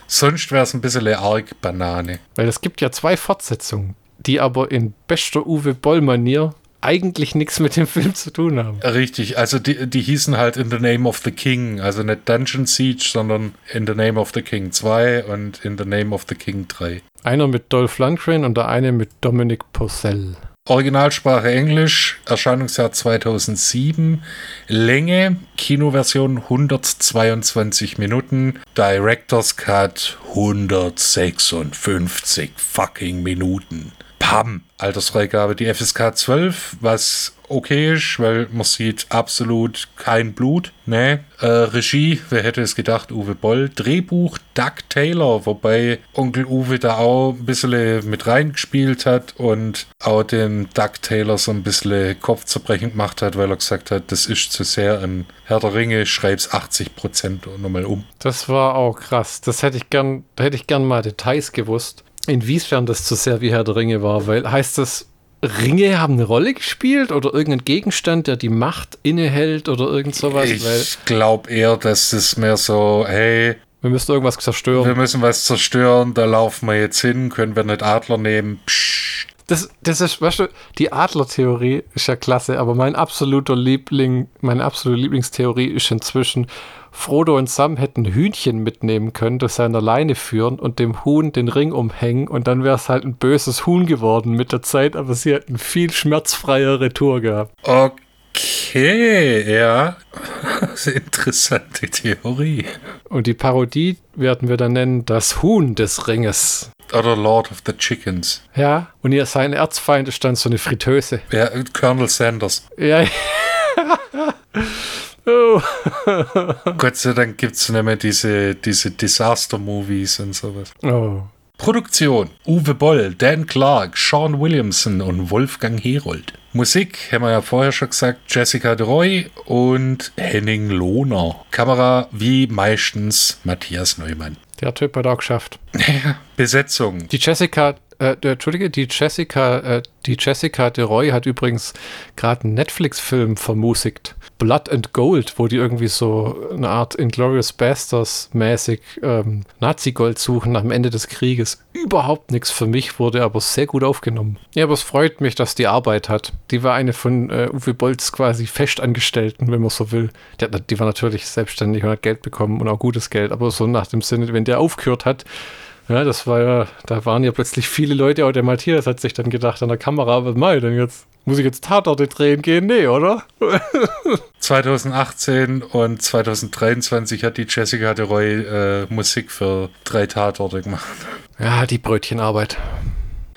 sonst wäre es ein bisschen arg Banane. Weil es gibt ja zwei Fortsetzungen, die aber in bester Uwe Boll-Manier eigentlich nichts mit dem Film zu tun haben. Richtig, also die, die hießen halt In the Name of the King, also nicht Dungeon Siege, sondern In the Name of the King 2 und In the Name of the King 3. Einer mit Dolph Lundgren und der eine mit Dominic Purcell. Originalsprache Englisch, Erscheinungsjahr 2007, Länge, Kinoversion 122 Minuten, Director's Cut 156 fucking Minuten. Pam! Altersfreigabe die FSK 12, was okay ist, weil man sieht absolut kein Blut. Ne? Äh, Regie, wer hätte es gedacht, Uwe Boll. Drehbuch Doug Taylor, wobei Onkel Uwe da auch ein bisschen mit reingespielt hat und auch den Doug Taylor so ein bisschen Kopfzerbrechen gemacht hat, weil er gesagt hat, das ist zu sehr ein Herr der Ringe, schreib's 80% nochmal um. Das war auch krass. Das hätte ich gern, da hätte ich gern mal Details gewusst inwiefern das zu sehr wie Herr der Ringe war, weil heißt das, Ringe haben eine Rolle gespielt oder irgendein Gegenstand, der die Macht innehält oder irgend sowas? Ich glaube eher, dass es mehr so, hey, wir müssen irgendwas zerstören. Wir müssen was zerstören, da laufen wir jetzt hin, können wir nicht Adler nehmen. Psst. Das, das ist, weißt du, die Adler-Theorie ist ja klasse, aber mein absoluter Liebling, meine absolute Lieblingstheorie ist inzwischen, Frodo und Sam hätten Hühnchen mitnehmen können, das seiner Leine führen und dem Huhn den Ring umhängen und dann wäre es halt ein böses Huhn geworden mit der Zeit, aber sie hätten viel schmerzfreiere Tour gehabt. Okay, ja. *laughs* interessante Theorie. Und die Parodie werden wir dann nennen das Huhn des Ringes. Oder Lord of the Chickens. Ja, und ihr sein Erzfeind ist dann so eine Fritteuse. Ja, Colonel Sanders. Ja. *laughs* oh. Gott sei Dank gibt es nicht mehr diese, diese Disaster-Movies und sowas. oh. Produktion: Uwe Boll, Dan Clark, Sean Williamson und Wolfgang Herold. Musik haben wir ja vorher schon gesagt: Jessica de Roy und Henning Lohner. Kamera wie meistens Matthias Neumann. Der Typ hat auch geschafft. *laughs* Besetzung: Die Jessica, äh, der, Entschuldige, die Jessica, äh, die Jessica de Roy hat übrigens gerade einen Netflix-Film vermusikt. Blood and Gold, wo die irgendwie so eine Art Inglourious Bastards mäßig ähm, Nazi-Gold suchen am Ende des Krieges. Überhaupt nichts für mich, wurde aber sehr gut aufgenommen. Ja, aber es freut mich, dass die Arbeit hat. Die war eine von äh, Uwe Bolls quasi Festangestellten, wenn man so will. Die, hat, die war natürlich selbstständig und hat Geld bekommen und auch gutes Geld, aber so nach dem Sinne, wenn der aufgehört hat, ja, das war ja, da waren ja plötzlich viele Leute, auch der Matthias hat sich dann gedacht an der Kamera, was mach ich denn jetzt? Muss ich jetzt Tatorte drehen gehen? Nee, oder? *laughs* 2018 und 2023 hat die Jessica de Roy äh, Musik für drei Tatorte gemacht. Ja, die Brötchenarbeit.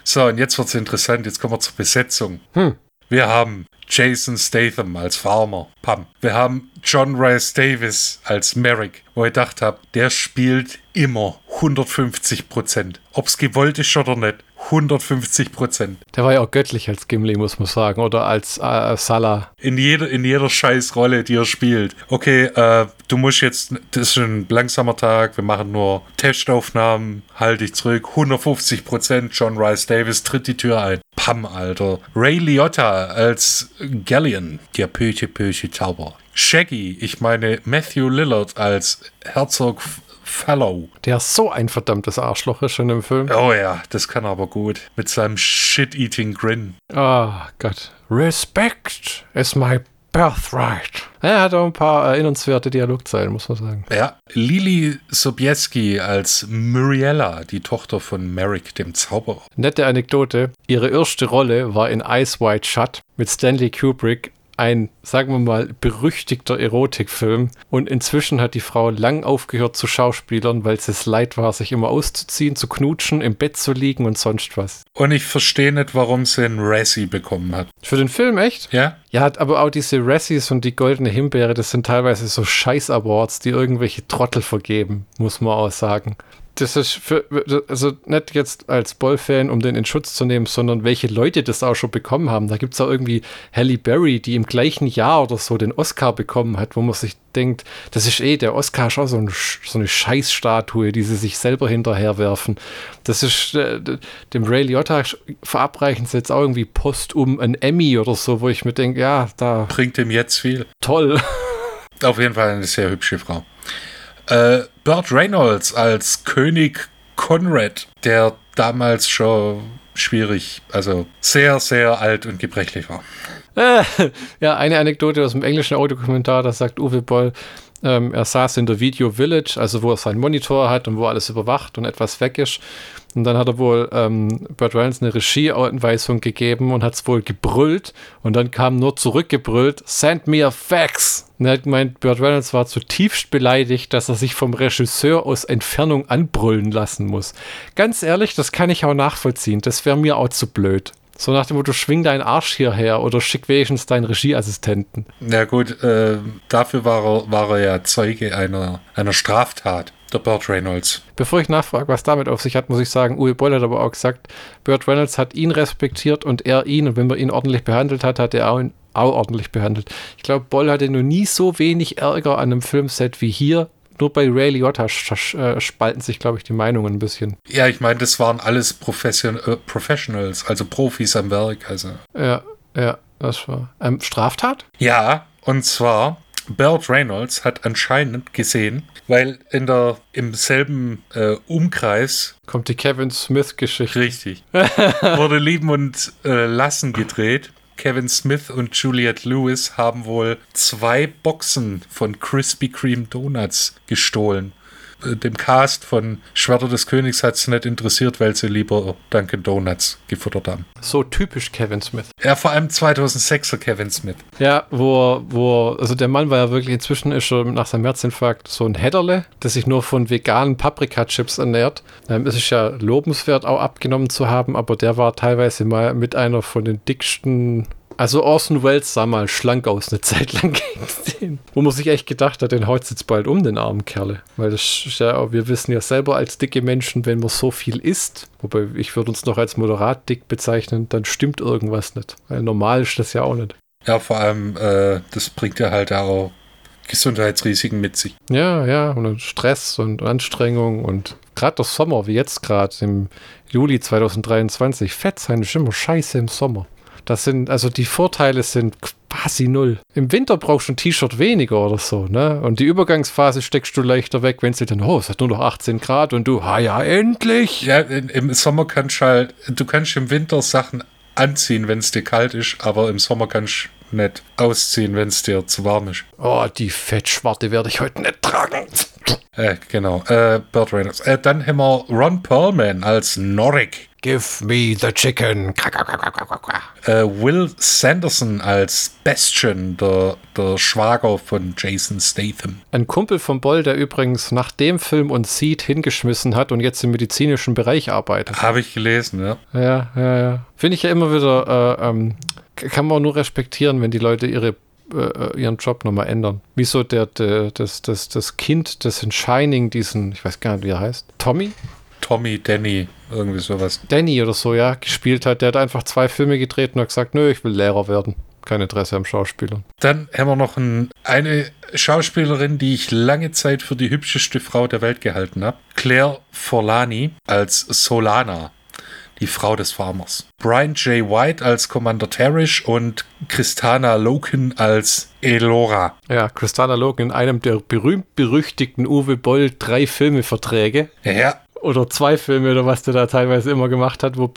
So, und jetzt wird's interessant. Jetzt kommen wir zur Besetzung. Hm. Wir haben Jason Statham als Farmer, Pam. Wir haben John Rice Davis als Merrick, wo ich gedacht habe, der spielt immer 150 Prozent. Ob es gewollt ist oder nicht, 150 Prozent. Der war ja auch göttlich als Gimli, muss man sagen. Oder als äh, Salah. In jeder, in jeder Scheißrolle, die er spielt. Okay, äh, du musst jetzt, das ist ein langsamer Tag, wir machen nur Testaufnahmen, halte dich zurück. 150 Prozent, John Rice Davis tritt die Tür ein. Pam, Alter. Ray Liotta als Galleon, der Pöche Pöche Zauber. Shaggy, ich meine Matthew Lillard als Herzog Fellow. Der ist so ein verdammtes Arschloch ist schon im Film. Oh ja, das kann er aber gut. Mit seinem Shit-Eating Grin. Ah, Gott. Respect is my birthright. Er hat auch ein paar erinnernswerte Dialogzeilen, muss man sagen. Ja, Lili Sobieski als Muriella, die Tochter von Merrick, dem Zauberer. Nette Anekdote. Ihre erste Rolle war in Eyes Wide Shut mit Stanley Kubrick. Ein, sagen wir mal, berüchtigter Erotikfilm. Und inzwischen hat die Frau lang aufgehört zu Schauspielern, weil es es leid war, sich immer auszuziehen, zu knutschen, im Bett zu liegen und sonst was. Und ich verstehe nicht, warum sie einen Razzie bekommen hat. Für den Film echt? Ja? Ja, hat aber auch diese Razzies und die goldene Himbeere, das sind teilweise so Scheiß-Awards, die irgendwelche Trottel vergeben, muss man auch sagen. Das ist für, also nicht jetzt als Boll-Fan, um den in Schutz zu nehmen, sondern welche Leute das auch schon bekommen haben. Da gibt es auch irgendwie Halle Berry, die im gleichen Jahr oder so den Oscar bekommen hat, wo man sich denkt, das ist eh, der Oscar ist auch so, ein, so eine Scheißstatue, die sie sich selber hinterherwerfen. Das ist, äh, dem Ray Liotta verabreichen sie jetzt auch irgendwie postum ein Emmy oder so, wo ich mir denke, ja, da. Bringt ihm jetzt viel. Toll. Auf jeden Fall eine sehr hübsche Frau. Äh, Burt Reynolds als König Conrad, der damals schon schwierig, also sehr, sehr alt und gebrechlich war. Äh, ja, eine Anekdote aus dem englischen Audiokommentar, da sagt Uwe Boll, ähm, er saß in der Video Village, also wo er seinen Monitor hat und wo alles überwacht und etwas weg ist. Und dann hat er wohl ähm, Burt Reynolds eine Regieanweisung gegeben und hat es wohl gebrüllt. Und dann kam nur zurückgebrüllt, send me a fax. Und er hat gemeint, Burt Reynolds war zutiefst beleidigt, dass er sich vom Regisseur aus Entfernung anbrüllen lassen muss. Ganz ehrlich, das kann ich auch nachvollziehen. Das wäre mir auch zu blöd. So nach dem Motto, schwing deinen Arsch hierher oder schick wenigstens deinen Regieassistenten. Na gut, äh, dafür war er, war er ja Zeuge einer, einer Straftat, der Burt Reynolds. Bevor ich nachfrage, was damit auf sich hat, muss ich sagen, Uwe Boll hat aber auch gesagt, Burt Reynolds hat ihn respektiert und er ihn. Und wenn man ihn ordentlich behandelt hat, hat er auch ihn auch ordentlich behandelt. Ich glaube, Boll hatte noch nie so wenig Ärger an einem Filmset wie hier. Nur bei Ray Liotta äh, spalten sich, glaube ich, die Meinungen ein bisschen. Ja, ich meine, das waren alles Profession äh, Professionals, also Profis am Werk. Also. Ja, ja, das war. Ähm, Straftat? Ja, und zwar Burt Reynolds hat anscheinend gesehen, weil in der im selben äh, Umkreis Kommt die Kevin Smith-Geschichte. richtig *laughs* wurde Lieben und äh, Lassen gedreht. Kevin Smith und Juliette Lewis haben wohl zwei Boxen von Krispy Kreme Donuts gestohlen. Äh, Dem Cast von Schwerter des Königs hat es nicht interessiert, weil sie lieber Dunkin' Donuts gefuttert haben. So typisch Kevin Smith. Ja, vor allem 2006er Kevin Smith. Ja, wo, wo, also der Mann war ja wirklich inzwischen ist schon nach seinem Herzinfarkt so ein Hedderle, der sich nur von veganen Paprika-Chips ernährt. Ähm, es ist ja lobenswert, auch abgenommen zu haben, aber der war teilweise mal mit einer von den dicksten. Also Orson Welles sah mal schlank aus eine Zeit lang *laughs* gegen den. Wo man sich echt gedacht hat, den haut jetzt bald um, den armen Kerle. Weil das ja, wir wissen ja selber als dicke Menschen, wenn man so viel isst, wobei ich würde uns noch als moderat dick bezeichnen, dann stimmt irgendwas nicht. Weil normal ist das ja auch nicht. Ja, vor allem, äh, das bringt ja halt auch Gesundheitsrisiken mit sich. Ja, ja, und Stress und Anstrengung und gerade der Sommer, wie jetzt gerade im Juli 2023, Fett sein ist immer scheiße im Sommer. Das sind, also die Vorteile sind quasi null. Im Winter brauchst du ein T-Shirt weniger oder so, ne? Und die Übergangsphase steckst du leichter weg, wenn sie dann, oh, es hat nur noch 18 Grad und du, ah ja, endlich! Ja, im Sommer kannst du halt, du kannst im Winter Sachen anziehen, wenn es dir kalt ist, aber im Sommer kannst du nicht ausziehen, wenn es dir zu warm ist. Oh, die Fettschwarte werde ich heute nicht tragen. Äh, genau, äh, Burt Reynolds. Äh, dann haben wir Ron Perlman als Norik. Give me the chicken. Äh, Will Sanderson als Bastion, der, der Schwager von Jason Statham. Ein Kumpel von Boll, der übrigens nach dem Film und Seed hingeschmissen hat und jetzt im medizinischen Bereich arbeitet. Habe ich gelesen, ja. Ja, ja, ja. Finde ich ja immer wieder, äh, ähm, kann man nur respektieren, wenn die Leute ihre, äh, ihren Job nochmal ändern. Wieso der, der, das, das, das Kind, das in Shining diesen, ich weiß gar nicht, wie er heißt, Tommy? Tommy, Danny, irgendwie sowas. Danny oder so, ja, gespielt hat. Der hat einfach zwei Filme gedreht und hat gesagt, nö, ich will Lehrer werden. Kein Interesse am Schauspieler. Dann haben wir noch ein, eine Schauspielerin, die ich lange Zeit für die hübscheste Frau der Welt gehalten habe. Claire Forlani als Solana, die Frau des Farmers. Brian J. White als Commander Terrish und Christana Loken als Elora. Ja, Christana Logan in einem der berühmt-berüchtigten Uwe Boll drei Filmeverträge. Ja, oder zwei Filme oder was der da teilweise immer gemacht hat, wo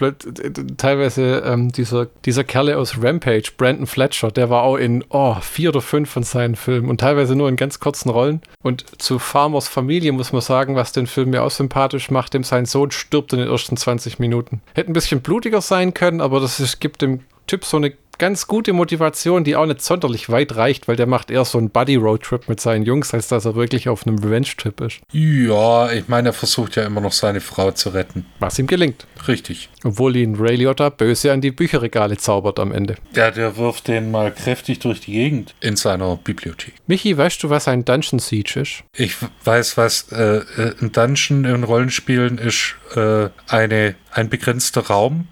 teilweise ähm, dieser, dieser Kerle aus Rampage, Brandon Fletcher, der war auch in oh, vier oder fünf von seinen Filmen und teilweise nur in ganz kurzen Rollen. Und zu Farmers Familie muss man sagen, was den Film mir auch sympathisch macht, dem sein Sohn stirbt in den ersten 20 Minuten. Hätte ein bisschen blutiger sein können, aber das ist, gibt dem Typ so eine ganz gute Motivation, die auch nicht sonderlich weit reicht, weil der macht eher so einen Buddy-Road-Trip mit seinen Jungs, als dass er wirklich auf einem Revenge-Trip ist. ja, ich meine, er versucht ja immer noch seine Frau zu retten. Was ihm gelingt. Richtig. Obwohl ihn Ray Liotta böse an die Bücherregale zaubert am Ende. Ja, der wirft den mal kräftig durch die Gegend in seiner Bibliothek. Michi, weißt du, was ein Dungeon Siege ist? Ich weiß, was äh, äh, ein Dungeon in Rollenspielen ist, äh, eine, ein begrenzter Raum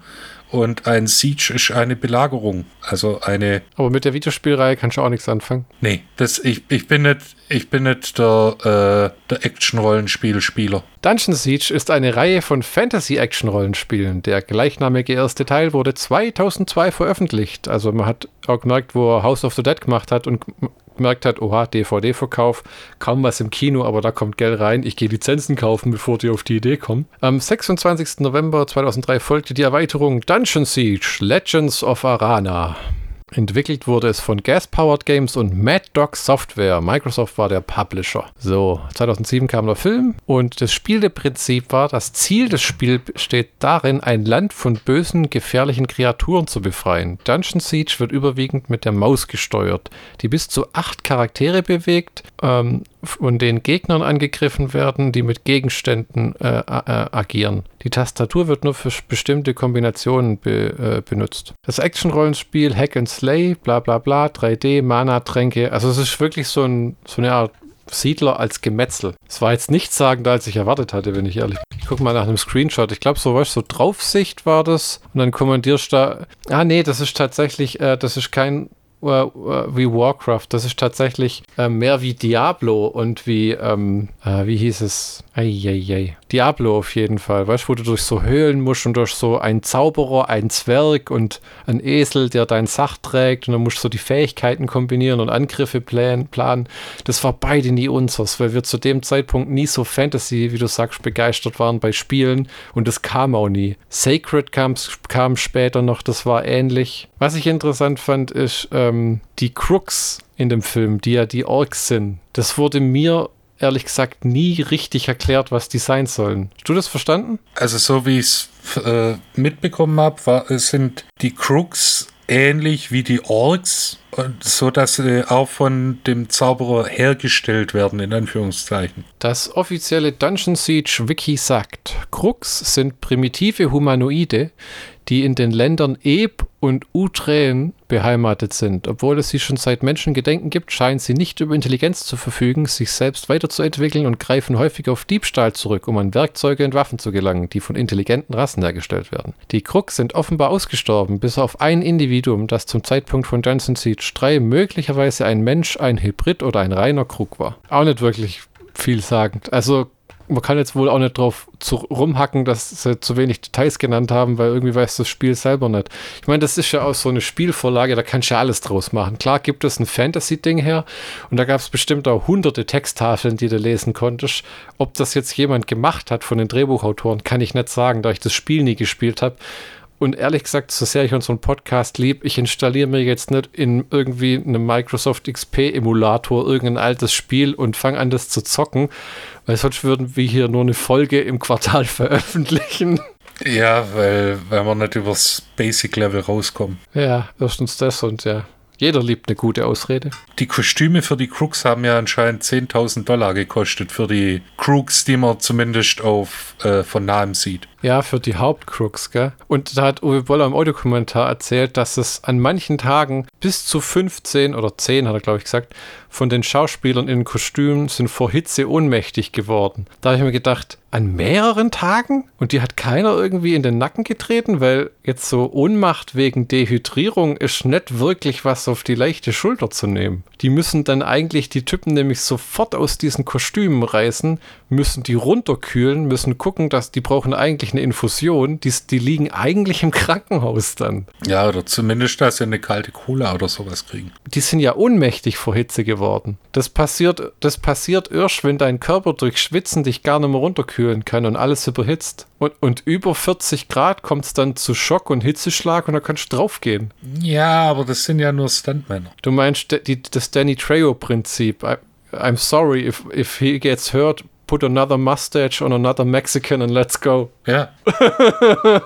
und ein Siege ist eine Belagerung. Also eine. Aber mit der Videospielreihe kannst du auch nichts anfangen. Nee, das, ich, ich bin nicht, ich bin nicht der, äh, der Action-Rollenspiel-Spieler. Dungeon Siege ist eine Reihe von Fantasy-Action-Rollenspielen. Der gleichnamige erste Teil wurde 2002 veröffentlicht. Also man hat auch gemerkt, wo er House of the Dead gemacht hat und gemerkt hat, oha, DVD-Verkauf, kaum was im Kino, aber da kommt Geld rein. Ich gehe Lizenzen kaufen, bevor die auf die Idee kommen. Am 26. November 2003 folgte die Erweiterung Dungeon Siege Legends of Arana. Entwickelt wurde es von Gas Powered Games und Mad Dog Software. Microsoft war der Publisher. So, 2007 kam der Film und das Spieleprinzip war, das Ziel des Spiels besteht darin, ein Land von bösen, gefährlichen Kreaturen zu befreien. Dungeon Siege wird überwiegend mit der Maus gesteuert, die bis zu acht Charaktere bewegt, ähm, von den Gegnern angegriffen werden, die mit Gegenständen äh, äh, agieren. Die Tastatur wird nur für bestimmte Kombinationen be, äh, benutzt. Das Action-Rollenspiel Hack and Slay, bla bla bla, 3D, Mana-Tränke, also es ist wirklich so, ein, so eine Art Siedler als Gemetzel. Es war jetzt nichts sagender, als ich erwartet hatte, wenn ich ehrlich bin. Ich guck mal nach einem Screenshot. Ich glaube, so was, so Draufsicht war das. Und dann kommandierst du da. Ah, nee, das ist tatsächlich, äh, das ist kein äh, äh, wie Warcraft. Das ist tatsächlich äh, mehr wie Diablo und wie, ähm, äh, wie hieß es? Eieiei. Diablo auf jeden Fall. Weißt du, wo du durch so Höhlen musst und durch so einen Zauberer, einen Zwerg und einen Esel, der dein Sach trägt und dann musst du so die Fähigkeiten kombinieren und Angriffe plan, planen. Das war beide nie unseres, weil wir zu dem Zeitpunkt nie so Fantasy, wie du sagst, begeistert waren bei Spielen und das kam auch nie. Sacred kam, kam später noch, das war ähnlich. Was ich interessant fand, ist ähm, die Crooks in dem Film, die ja die Orks sind. Das wurde mir ehrlich gesagt nie richtig erklärt, was die sein sollen. Hast du das verstanden? Also so wie ich es äh, mitbekommen habe, sind die Crooks ähnlich wie die Orks, so dass sie auch von dem Zauberer hergestellt werden, in Anführungszeichen. Das offizielle Dungeon Siege Wiki sagt, Crooks sind primitive Humanoide, die in den Ländern Eb und Uträen beheimatet sind. Obwohl es sie schon seit Menschengedenken gibt, scheinen sie nicht über Intelligenz zu verfügen, sich selbst weiterzuentwickeln und greifen häufig auf Diebstahl zurück, um an Werkzeuge und Waffen zu gelangen, die von intelligenten Rassen hergestellt werden. Die Krux sind offenbar ausgestorben, bis auf ein Individuum, das zum Zeitpunkt von Johnson Siege 3 möglicherweise ein Mensch, ein Hybrid oder ein reiner Krug war. Auch nicht wirklich vielsagend. Also man kann jetzt wohl auch nicht drauf zu, rumhacken, dass sie zu wenig Details genannt haben, weil irgendwie weiß das Spiel selber nicht. Ich meine, das ist ja auch so eine Spielvorlage, da kannst du ja alles draus machen. Klar gibt es ein Fantasy-Ding her und da gab es bestimmt auch hunderte Texttafeln, die du lesen konntest. Ob das jetzt jemand gemacht hat von den Drehbuchautoren, kann ich nicht sagen, da ich das Spiel nie gespielt habe. Und ehrlich gesagt, so sehr ich unseren Podcast liebe, ich installiere mir jetzt nicht in irgendwie einem Microsoft XP-Emulator irgendein altes Spiel und fange an, das zu zocken, weil sonst würden wir hier nur eine Folge im Quartal *laughs* veröffentlichen. Ja, weil, weil wir nicht übers Basic-Level rauskommen. Ja, erstens das und ja. Jeder liebt eine gute Ausrede. Die Kostüme für die Crooks haben ja anscheinend 10.000 Dollar gekostet für die Crooks, die man zumindest auf äh, von nahem sieht. Ja, für die Hauptcrooks, gell? Und da hat Uwe Boller im Audiokommentar erzählt, dass es an manchen Tagen bis zu 15 oder 10, hat er glaube ich gesagt, von den Schauspielern in Kostümen sind vor Hitze ohnmächtig geworden. Da habe ich mir gedacht, an mehreren Tagen? Und die hat keiner irgendwie in den Nacken getreten, weil jetzt so Ohnmacht wegen Dehydrierung ist nicht wirklich was auf die leichte Schulter zu nehmen. Die müssen dann eigentlich die Typen nämlich sofort aus diesen Kostümen reißen, müssen die runterkühlen, müssen gucken, dass die brauchen eigentlich eine Infusion. Die, die liegen eigentlich im Krankenhaus dann. Ja, oder zumindest, dass sie eine kalte Cola oder sowas kriegen. Die sind ja ohnmächtig vor Hitze geworden. Das passiert, das passiert erst, wenn dein Körper durch Schwitzen dich gar nicht mehr runterkühlen kann und alles überhitzt. Und, und über 40 Grad kommt es dann zu Schock und Hitzeschlag und da kannst du draufgehen. Ja, aber das sind ja nur Stuntmänner. Du meinst die, das Danny Trejo-Prinzip. I'm sorry if, if he gets hurt, put another mustache on another Mexican and let's go. Ja. *laughs*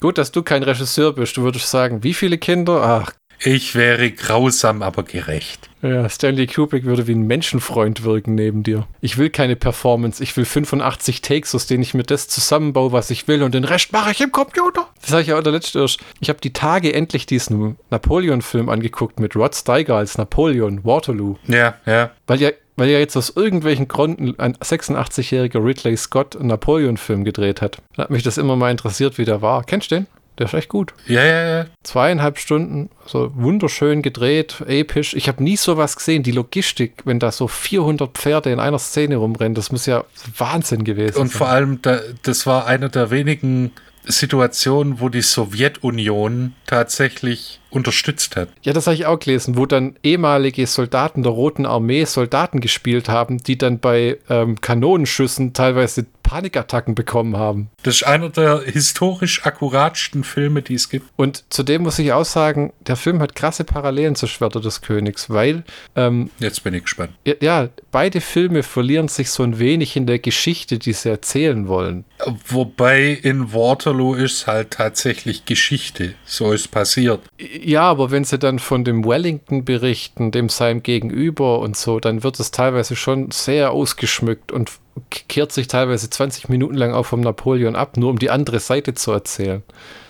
Gut, dass du kein Regisseur bist. Du würdest sagen, wie viele Kinder? Ach. Ich wäre grausam, aber gerecht. Ja, Stanley Kubrick würde wie ein Menschenfreund wirken neben dir. Ich will keine Performance. Ich will 85 Takes, aus denen ich mir das zusammenbaue, was ich will, und den Rest mache ich im Computer. Das sage ich ja auch der letzte erst. Ich habe die Tage endlich diesen Napoleon-Film angeguckt mit Rod Steiger als Napoleon, Waterloo. Ja, ja. Weil ja weil ja jetzt aus irgendwelchen Gründen ein 86-jähriger Ridley Scott einen Napoleon-Film gedreht hat. Da hat mich das immer mal interessiert, wie der war. Kennst du den? Der ist echt gut. Ja, ja, ja. Zweieinhalb Stunden, so wunderschön gedreht, episch. Ich habe nie sowas gesehen. Die Logistik, wenn da so 400 Pferde in einer Szene rumrennen, das muss ja Wahnsinn gewesen sein. Und vor allem, das war einer der wenigen Situationen, wo die Sowjetunion tatsächlich unterstützt hat. Ja, das habe ich auch gelesen, wo dann ehemalige Soldaten der Roten Armee Soldaten gespielt haben, die dann bei ähm, Kanonenschüssen teilweise Panikattacken bekommen haben. Das ist einer der historisch akkuratsten Filme, die es gibt. Und zudem muss ich auch sagen, der Film hat krasse Parallelen zu Schwerter des Königs, weil. Ähm, Jetzt bin ich gespannt. Ja, ja, beide Filme verlieren sich so ein wenig in der Geschichte, die sie erzählen wollen. Wobei in Waterloo ist halt tatsächlich Geschichte. So ist passiert. Ja, aber wenn sie dann von dem Wellington berichten, dem seinem Gegenüber und so, dann wird es teilweise schon sehr ausgeschmückt und kehrt sich teilweise 20 Minuten lang auch vom Napoleon ab, nur um die andere Seite zu erzählen.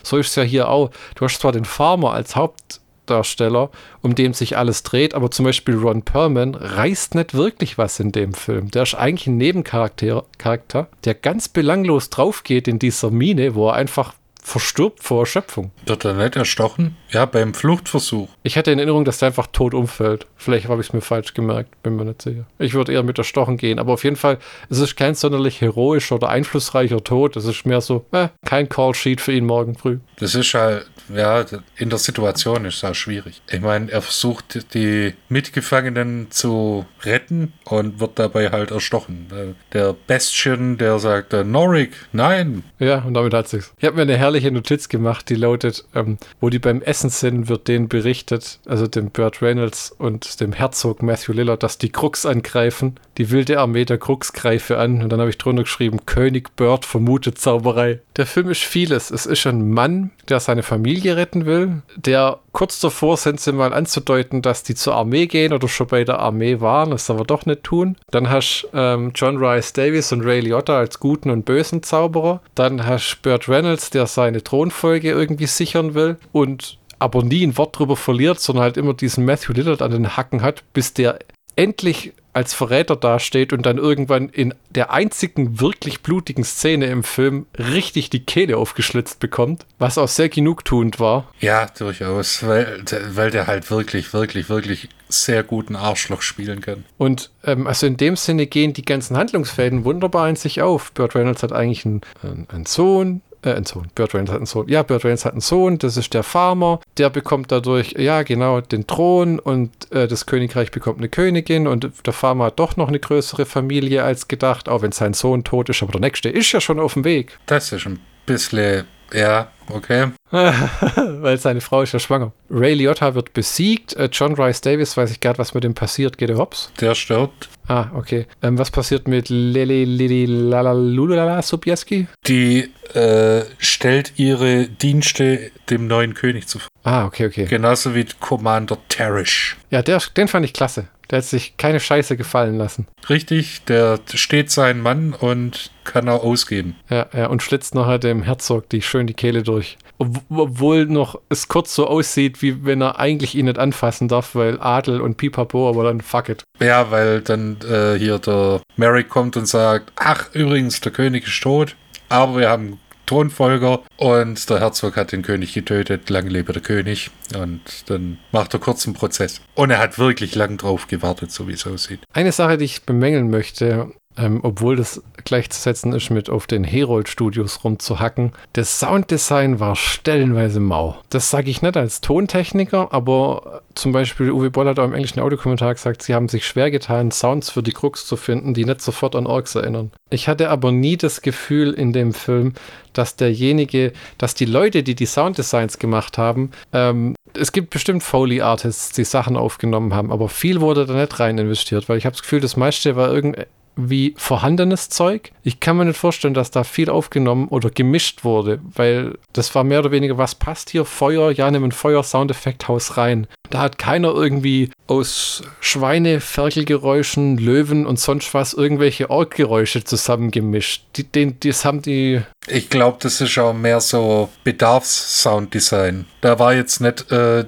So ist es ja hier auch. Du hast zwar den Farmer als Hauptdarsteller, um den sich alles dreht, aber zum Beispiel Ron Perlman reißt nicht wirklich was in dem Film. Der ist eigentlich ein Nebencharakter, Charakter, der ganz belanglos draufgeht in dieser Mine, wo er einfach verstirbt vor Erschöpfung. Wird er nicht erstochen? Ja, beim Fluchtversuch. Ich hatte in Erinnerung, dass der einfach tot umfällt. Vielleicht habe ich es mir falsch gemerkt, bin mir nicht sicher. Ich würde eher mit erstochen gehen, aber auf jeden Fall, es ist kein sonderlich heroischer oder einflussreicher Tod. Es ist mehr so, äh, kein Call-Sheet für ihn morgen früh. Das ist halt, ja, in der Situation ist das schwierig. Ich meine, er versucht, die Mitgefangenen zu retten und wird dabei halt erstochen. Der Bestien, der sagt, Norik, nein. Ja, und damit hat sich's. Ich habe mir eine herrliche Notiz gemacht, die lautet, ähm, wo die beim Essen sind, wird denen berichtet, also dem Burt Reynolds und dem Herzog Matthew Lillard, dass die Crooks angreifen. Die wilde Armee der Crooks greife an. Und dann habe ich drunter geschrieben, König Burt vermutet Zauberei. Der Film ist vieles. Es ist ein Mann, der seine Familie retten will, der kurz davor sind sie mal anzudeuten, dass die zur Armee gehen oder schon bei der Armee waren, das aber doch nicht tun. Dann hast ähm, John Rice Davis und Ray Liotta als guten und bösen Zauberer. Dann hast Burt Reynolds, der seine Thronfolge irgendwie sichern will und aber nie ein Wort drüber verliert, sondern halt immer diesen Matthew Lillard an den Hacken hat, bis der endlich als Verräter dasteht und dann irgendwann in der einzigen wirklich blutigen Szene im Film richtig die Kehle aufgeschlitzt bekommt, was auch sehr genugtuend war. Ja, durchaus, weil, weil der halt wirklich, wirklich, wirklich sehr guten Arschloch spielen kann. Und ähm, also in dem Sinne gehen die ganzen Handlungsfäden wunderbar in sich auf. Burt Reynolds hat eigentlich einen, einen Sohn, äh, ein Sohn. Burt Reynolds hat einen Sohn. Ja, Burt Reynolds hat einen Sohn, das ist der Farmer. Der bekommt dadurch, ja, genau, den Thron und äh, das Königreich bekommt eine Königin und der Farmer hat doch noch eine größere Familie als gedacht, auch wenn sein Sohn tot ist, aber der nächste ist ja schon auf dem Weg. Das ist ein bisschen ja, okay. *laughs* Weil seine Frau ist ja schwanger. Ray Liotta wird besiegt. Äh, John Rice Davis, weiß ich gerade, was mit dem passiert. Geht er hops? Der stirbt. Ah, okay. Ähm, was passiert mit Lili Lili Lalalulala Sobieski? Die äh, stellt ihre Dienste dem neuen König zu. Ah, okay, okay. Genauso wie Commander Terrish. Ja, der, den fand ich klasse. Der hat sich keine Scheiße gefallen lassen. Richtig, der steht sein Mann und kann auch ausgeben. Ja, ja, und schlitzt nachher dem Herzog die schön die Kehle durch. Obwohl noch es kurz so aussieht, wie wenn er eigentlich ihn nicht anfassen darf, weil Adel und Pipapo, aber dann fuck it. Ja, weil dann äh, hier der Merrick kommt und sagt, ach, übrigens, der König ist tot, aber wir haben Thronfolger und der Herzog hat den König getötet, lang lebe der König und dann macht er kurz einen Prozess. Und er hat wirklich lang drauf gewartet, so wie es aussieht. Eine Sache, die ich bemängeln möchte, ähm, obwohl das gleichzusetzen ist mit auf den Herold Studios rumzuhacken. Das Sounddesign war stellenweise mau. Das sage ich nicht als Tontechniker, aber zum Beispiel Uwe Boll hat auch im englischen Audiokommentar gesagt, sie haben sich schwer getan, Sounds für die Krux zu finden, die nicht sofort an Orks erinnern. Ich hatte aber nie das Gefühl in dem Film, dass derjenige, dass die Leute, die die Sounddesigns gemacht haben, ähm, es gibt bestimmt Foley-Artists, die Sachen aufgenommen haben, aber viel wurde da nicht rein investiert, weil ich habe das Gefühl, das meiste war irgendwie wie vorhandenes Zeug. Ich kann mir nicht vorstellen, dass da viel aufgenommen oder gemischt wurde, weil das war mehr oder weniger, was passt hier? Feuer, ja, nimm ein Feuer-Soundeffekt-Haus rein. Da hat keiner irgendwie aus Schweine, Ferkelgeräuschen, Löwen und sonst was irgendwelche Orggeräusche zusammengemischt. Die, den, das haben die. Ich glaube, das ist auch mehr so Bedarfs-Sounddesign. Da war jetzt nicht, äh,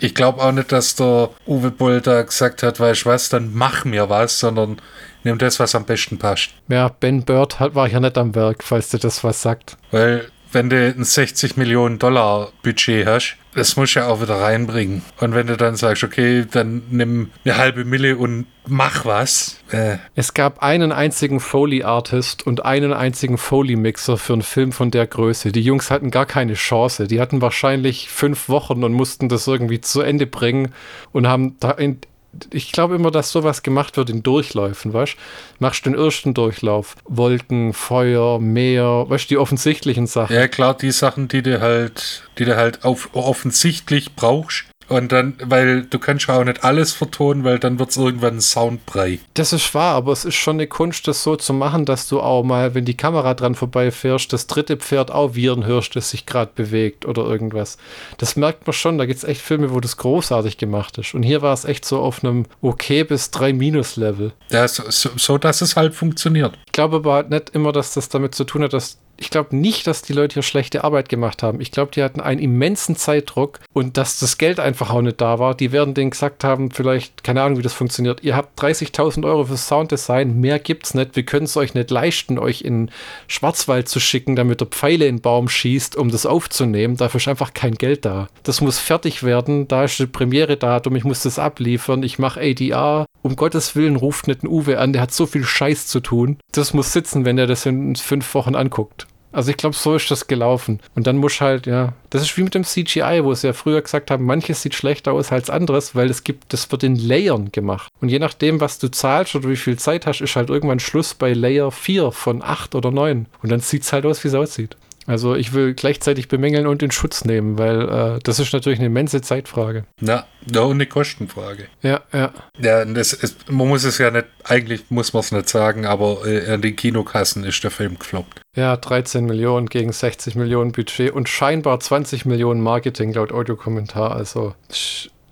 ich glaube auch nicht, dass der Uwe Boll da gesagt hat, weißt du was, dann mach mir was, sondern Nimm das, was am besten passt. Ja, Ben Bird war ja nicht am Werk, falls dir das was sagt. Weil, wenn du ein 60 Millionen Dollar Budget hast, das musst du ja auch wieder reinbringen. Und wenn du dann sagst, okay, dann nimm eine halbe Mille und mach was. Äh. Es gab einen einzigen Foley-Artist und einen einzigen Foley-Mixer für einen Film von der Größe. Die Jungs hatten gar keine Chance. Die hatten wahrscheinlich fünf Wochen und mussten das irgendwie zu Ende bringen und haben da in, ich glaube immer, dass sowas gemacht wird in Durchläufen, weißt Machst den ersten Durchlauf. Wolken, Feuer, Meer, weißt die offensichtlichen Sachen. Ja, klar, die Sachen, die du halt, die du halt auf, offensichtlich brauchst, und dann, weil du kannst ja auch nicht alles vertonen, weil dann wird es irgendwann ein Soundbrei. Das ist wahr, aber es ist schon eine Kunst, das so zu machen, dass du auch mal, wenn die Kamera dran vorbeifährst, das dritte Pferd auch wiehern hörst, das sich gerade bewegt oder irgendwas. Das merkt man schon, da gibt es echt Filme, wo das großartig gemacht ist. Und hier war es echt so auf einem okay bis 3 Minus Level. Ja, so, so, so dass es halt funktioniert. Ich glaube aber halt nicht immer, dass das damit zu tun hat, dass ich glaube nicht, dass die Leute hier schlechte Arbeit gemacht haben. Ich glaube, die hatten einen immensen Zeitdruck und dass das Geld einfach auch nicht da war. Die werden denen gesagt haben, vielleicht, keine Ahnung, wie das funktioniert. Ihr habt 30.000 Euro für Sounddesign, mehr gibt's nicht. Wir können es euch nicht leisten, euch in Schwarzwald zu schicken, damit ihr Pfeile in den Baum schießt, um das aufzunehmen. Dafür ist einfach kein Geld da. Das muss fertig werden. Da ist die Premiere-Datum. Ich muss das abliefern. Ich mache ADR. Um Gottes Willen ruft nicht ein Uwe an. Der hat so viel Scheiß zu tun. Das muss sitzen, wenn er das in fünf Wochen anguckt. Also ich glaube, so ist das gelaufen. Und dann muss halt, ja, das ist wie mit dem CGI, wo sie ja früher gesagt haben, manches sieht schlechter aus als anderes, weil es gibt, das wird in Layern gemacht. Und je nachdem, was du zahlst oder wie viel Zeit hast, ist halt irgendwann Schluss bei Layer 4 von 8 oder 9. Und dann sieht es halt aus, wie es aussieht. Also ich will gleichzeitig bemängeln und in Schutz nehmen, weil äh, das ist natürlich eine immense Zeitfrage. Na, ja, und eine Kostenfrage. Ja, ja. Ja, das ist, man muss es ja nicht, eigentlich muss man es nicht sagen, aber äh, an den Kinokassen ist der Film gefloppt. Ja, 13 Millionen gegen 60 Millionen Budget und scheinbar 20 Millionen Marketing laut Audiokommentar. Also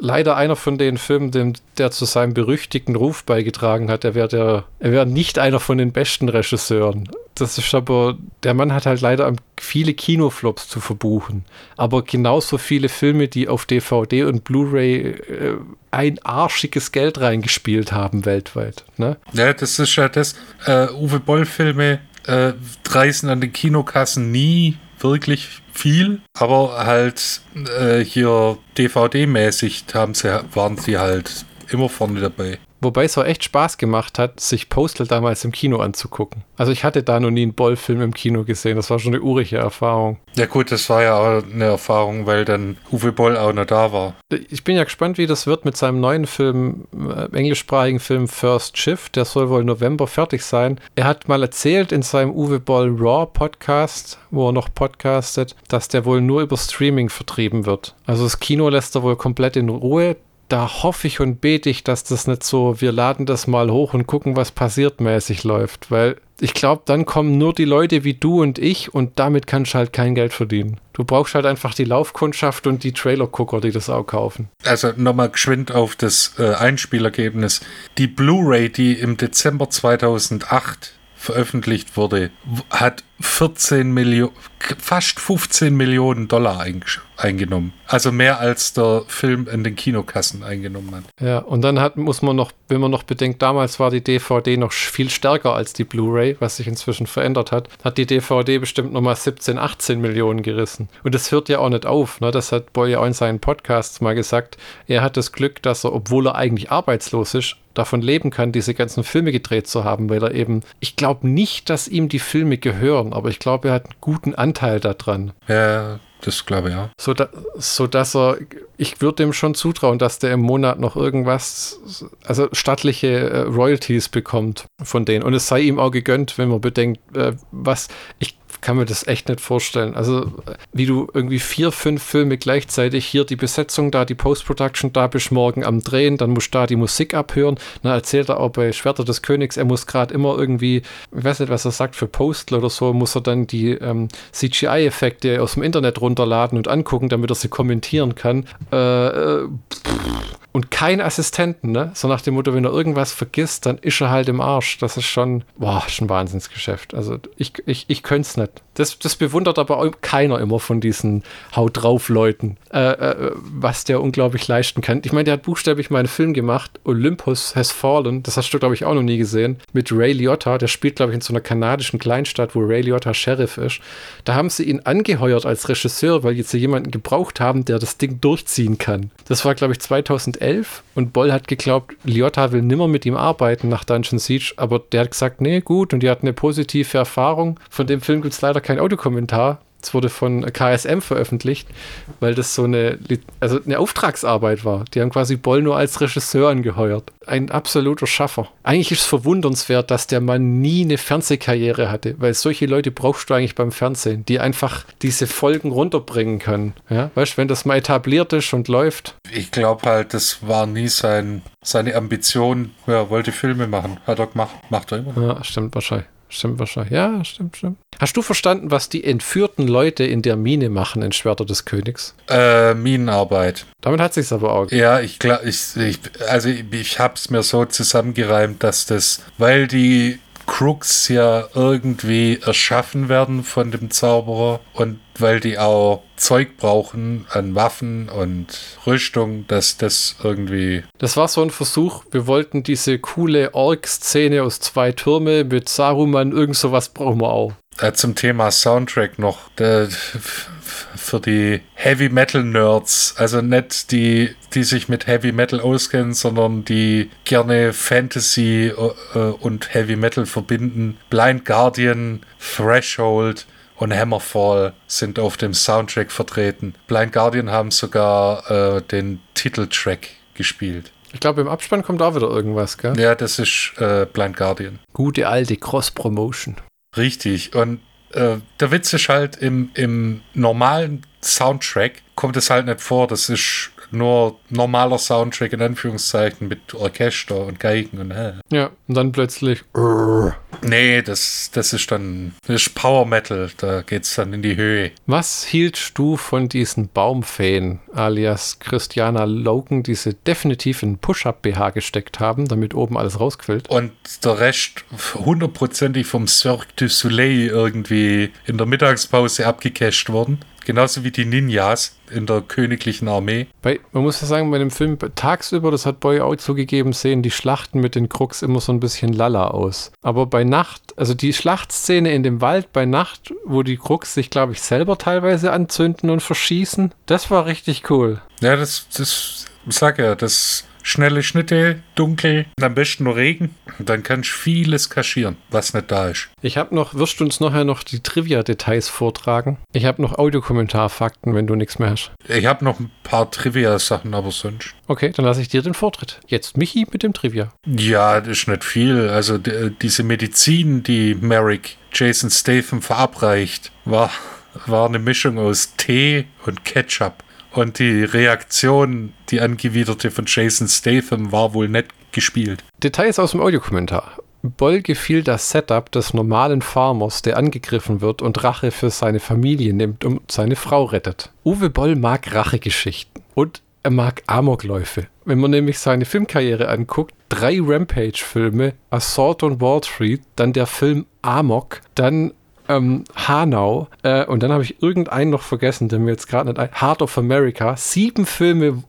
leider einer von den Filmen, dem, der zu seinem berüchtigten Ruf beigetragen hat. Er wäre er wäre nicht einer von den besten Regisseuren. Das ist aber, der Mann hat halt leider viele Kinoflops zu verbuchen. Aber genauso viele Filme, die auf DVD und Blu-ray äh, ein arschiges Geld reingespielt haben weltweit. Ne? Ja, das ist ja das. Äh, Uwe Boll-Filme äh, reißen an den Kinokassen nie wirklich viel, aber halt äh, hier DVD-mäßig haben sie, waren sie halt immer vorne dabei. Wobei es auch echt Spaß gemacht hat, sich Postal damals im Kino anzugucken. Also ich hatte da noch nie einen Boll-Film im Kino gesehen. Das war schon eine urige Erfahrung. Ja gut, das war ja auch eine Erfahrung, weil dann Uwe Boll auch noch da war. Ich bin ja gespannt, wie das wird mit seinem neuen Film, äh, englischsprachigen Film First Shift. Der soll wohl November fertig sein. Er hat mal erzählt in seinem Uwe Boll Raw Podcast, wo er noch podcastet, dass der wohl nur über Streaming vertrieben wird. Also das Kino lässt er wohl komplett in Ruhe da hoffe ich und bete ich, dass das nicht so, wir laden das mal hoch und gucken, was passiert mäßig läuft, weil ich glaube, dann kommen nur die Leute wie du und ich und damit kannst du halt kein Geld verdienen. Du brauchst halt einfach die Laufkundschaft und die Trailer-Gucker, die das auch kaufen. Also nochmal geschwind auf das äh, Einspielergebnis. Die Blu-ray, die im Dezember 2008 veröffentlicht wurde, hat 14 Millionen, fast 15 Millionen Dollar eingenommen. Also mehr als der Film in den Kinokassen eingenommen hat. Ja, und dann hat, muss man noch, wenn man noch bedenkt, damals war die DVD noch viel stärker als die Blu-ray, was sich inzwischen verändert hat, hat die DVD bestimmt nochmal 17, 18 Millionen gerissen. Und das hört ja auch nicht auf. Ne? Das hat Boy auch in seinen Podcasts mal gesagt. Er hat das Glück, dass er, obwohl er eigentlich arbeitslos ist, davon leben kann, diese ganzen Filme gedreht zu haben, weil er eben, ich glaube nicht, dass ihm die Filme gehören, aber ich glaube, er hat einen guten Anteil daran. Ja, das glaube ich ja. So, da, so dass er, ich würde dem schon zutrauen, dass der im Monat noch irgendwas, also stattliche äh, Royalties bekommt von denen. Und es sei ihm auch gegönnt, wenn man bedenkt, äh, was, ich kann mir das echt nicht vorstellen. Also, wie du irgendwie vier, fünf Filme gleichzeitig hier die Besetzung da, die Post-Production da, bist morgen am Drehen, dann musst du da die Musik abhören. Dann erzählt er auch bei Schwerter des Königs, er muss gerade immer irgendwie, ich weiß nicht, was er sagt, für Postal oder so, muss er dann die ähm, CGI-Effekte aus dem Internet runterladen und angucken, damit er sie kommentieren kann. Äh, äh, und kein Assistenten, ne? So nach dem Motto, wenn er irgendwas vergisst, dann ist er halt im Arsch. Das ist schon, boah, schon ein Wahnsinnsgeschäft. Also ich, ich, ich könnte es nicht. Das, das bewundert aber auch keiner immer von diesen Haut drauf Leuten, äh, äh, was der unglaublich leisten kann. Ich meine, der hat buchstäblich mal einen Film gemacht, Olympus Has Fallen, das hast du, glaube ich, auch noch nie gesehen, mit Ray Liotta. Der spielt, glaube ich, in so einer kanadischen Kleinstadt, wo Ray Liotta Sheriff ist. Da haben sie ihn angeheuert als Regisseur, weil jetzt jemanden gebraucht haben, der das Ding durchziehen kann. Das war, glaube ich, 2011 und Boll hat geglaubt, Liotta will nimmer mit ihm arbeiten nach Dungeon Siege, aber der hat gesagt, nee, gut, und die hat eine positive Erfahrung. Von dem Film gibt es leider kein Audiokommentar. Es wurde von KSM veröffentlicht, weil das so eine, also eine Auftragsarbeit war. Die haben quasi Boll nur als Regisseur angeheuert. Ein absoluter Schaffer. Eigentlich ist es verwundernswert, dass der Mann nie eine Fernsehkarriere hatte, weil solche Leute brauchst du eigentlich beim Fernsehen, die einfach diese Folgen runterbringen können. Ja, weißt du, wenn das mal etabliert ist und läuft. Ich glaube halt, das war nie sein, seine Ambition. Er wollte Filme machen. Hat er gemacht. Macht er immer. Ja, stimmt wahrscheinlich. Stimmt wahrscheinlich. Ja, stimmt, stimmt. Hast du verstanden, was die entführten Leute in der Mine machen in Schwerter des Königs? Äh, Minenarbeit. Damit hat sich's aber auch. Ja, ich glaube, ich, ich, also ich, ich habe es mir so zusammengereimt, dass das, weil die Crooks ja irgendwie erschaffen werden von dem Zauberer und weil die auch Zeug brauchen an Waffen und Rüstung, dass das irgendwie. Das war so ein Versuch. Wir wollten diese coole Ork-Szene aus zwei Türme mit Saruman, irgend sowas brauchen wir auch. Äh, zum Thema Soundtrack noch. Der, für die Heavy Metal Nerds, also nicht die, die sich mit Heavy Metal auskennen, sondern die gerne Fantasy äh, und Heavy Metal verbinden. Blind Guardian, Threshold und Hammerfall sind auf dem Soundtrack vertreten. Blind Guardian haben sogar äh, den Titeltrack gespielt. Ich glaube, im Abspann kommt auch wieder irgendwas, gell? Ja, das ist äh, Blind Guardian. Gute alte Cross-Promotion. Richtig. Und äh, der Witz ist halt, im, im normalen Soundtrack kommt es halt nicht vor. Das ist nur normaler Soundtrack in Anführungszeichen mit Orchester und Geigen und äh. Ja, und dann plötzlich. Nee, das, das ist dann das ist Power Metal, da geht's dann in die Höhe. Was hieltst du von diesen Baumfeen, alias Christiana Logan, die sie definitiv in Push-Up-BH gesteckt haben, damit oben alles rausquillt? Und der Rest hundertprozentig vom Cirque du Soleil irgendwie in der Mittagspause abgecasht worden. Genauso wie die Ninjas in der königlichen Armee. Bei, man muss ja sagen, bei dem Film tagsüber, das hat Boy auch zugegeben, sehen die Schlachten mit den Krux immer so ein bisschen lala aus. Aber bei Nacht, also die Schlachtszene in dem Wald bei Nacht, wo die Krux sich, glaube ich, selber teilweise anzünden und verschießen, das war richtig cool. Ja, das, das, ich sag ja, das schnelle Schnitte, dunkel, am besten nur Regen. Dann kannst du vieles kaschieren, was nicht da ist. Ich habe noch, wirst du uns nachher noch die Trivia-Details vortragen? Ich habe noch Audiokommentarfakten, wenn du nichts mehr hast. Ich habe noch ein paar Trivia-Sachen, aber sonst. Okay, dann lasse ich dir den Vortritt. Jetzt Michi mit dem Trivia. Ja, das ist nicht viel. Also diese Medizin, die Merrick Jason Statham verabreicht, war, war eine Mischung aus Tee und Ketchup. Und die Reaktion, die angewiderte von Jason Statham, war wohl nett gespielt. Details aus dem Audiokommentar. Boll gefiel das Setup des normalen Farmers, der angegriffen wird und Rache für seine Familie nimmt und seine Frau rettet. Uwe Boll mag Rachegeschichten und er mag Amokläufe. Wenn man nämlich seine Filmkarriere anguckt, drei Rampage-Filme, Assault on Wall Street, dann der Film Amok, dann ähm, Hanau äh, und dann habe ich irgendeinen noch vergessen, der mir jetzt gerade nicht ein. Heart of America. Sieben Filme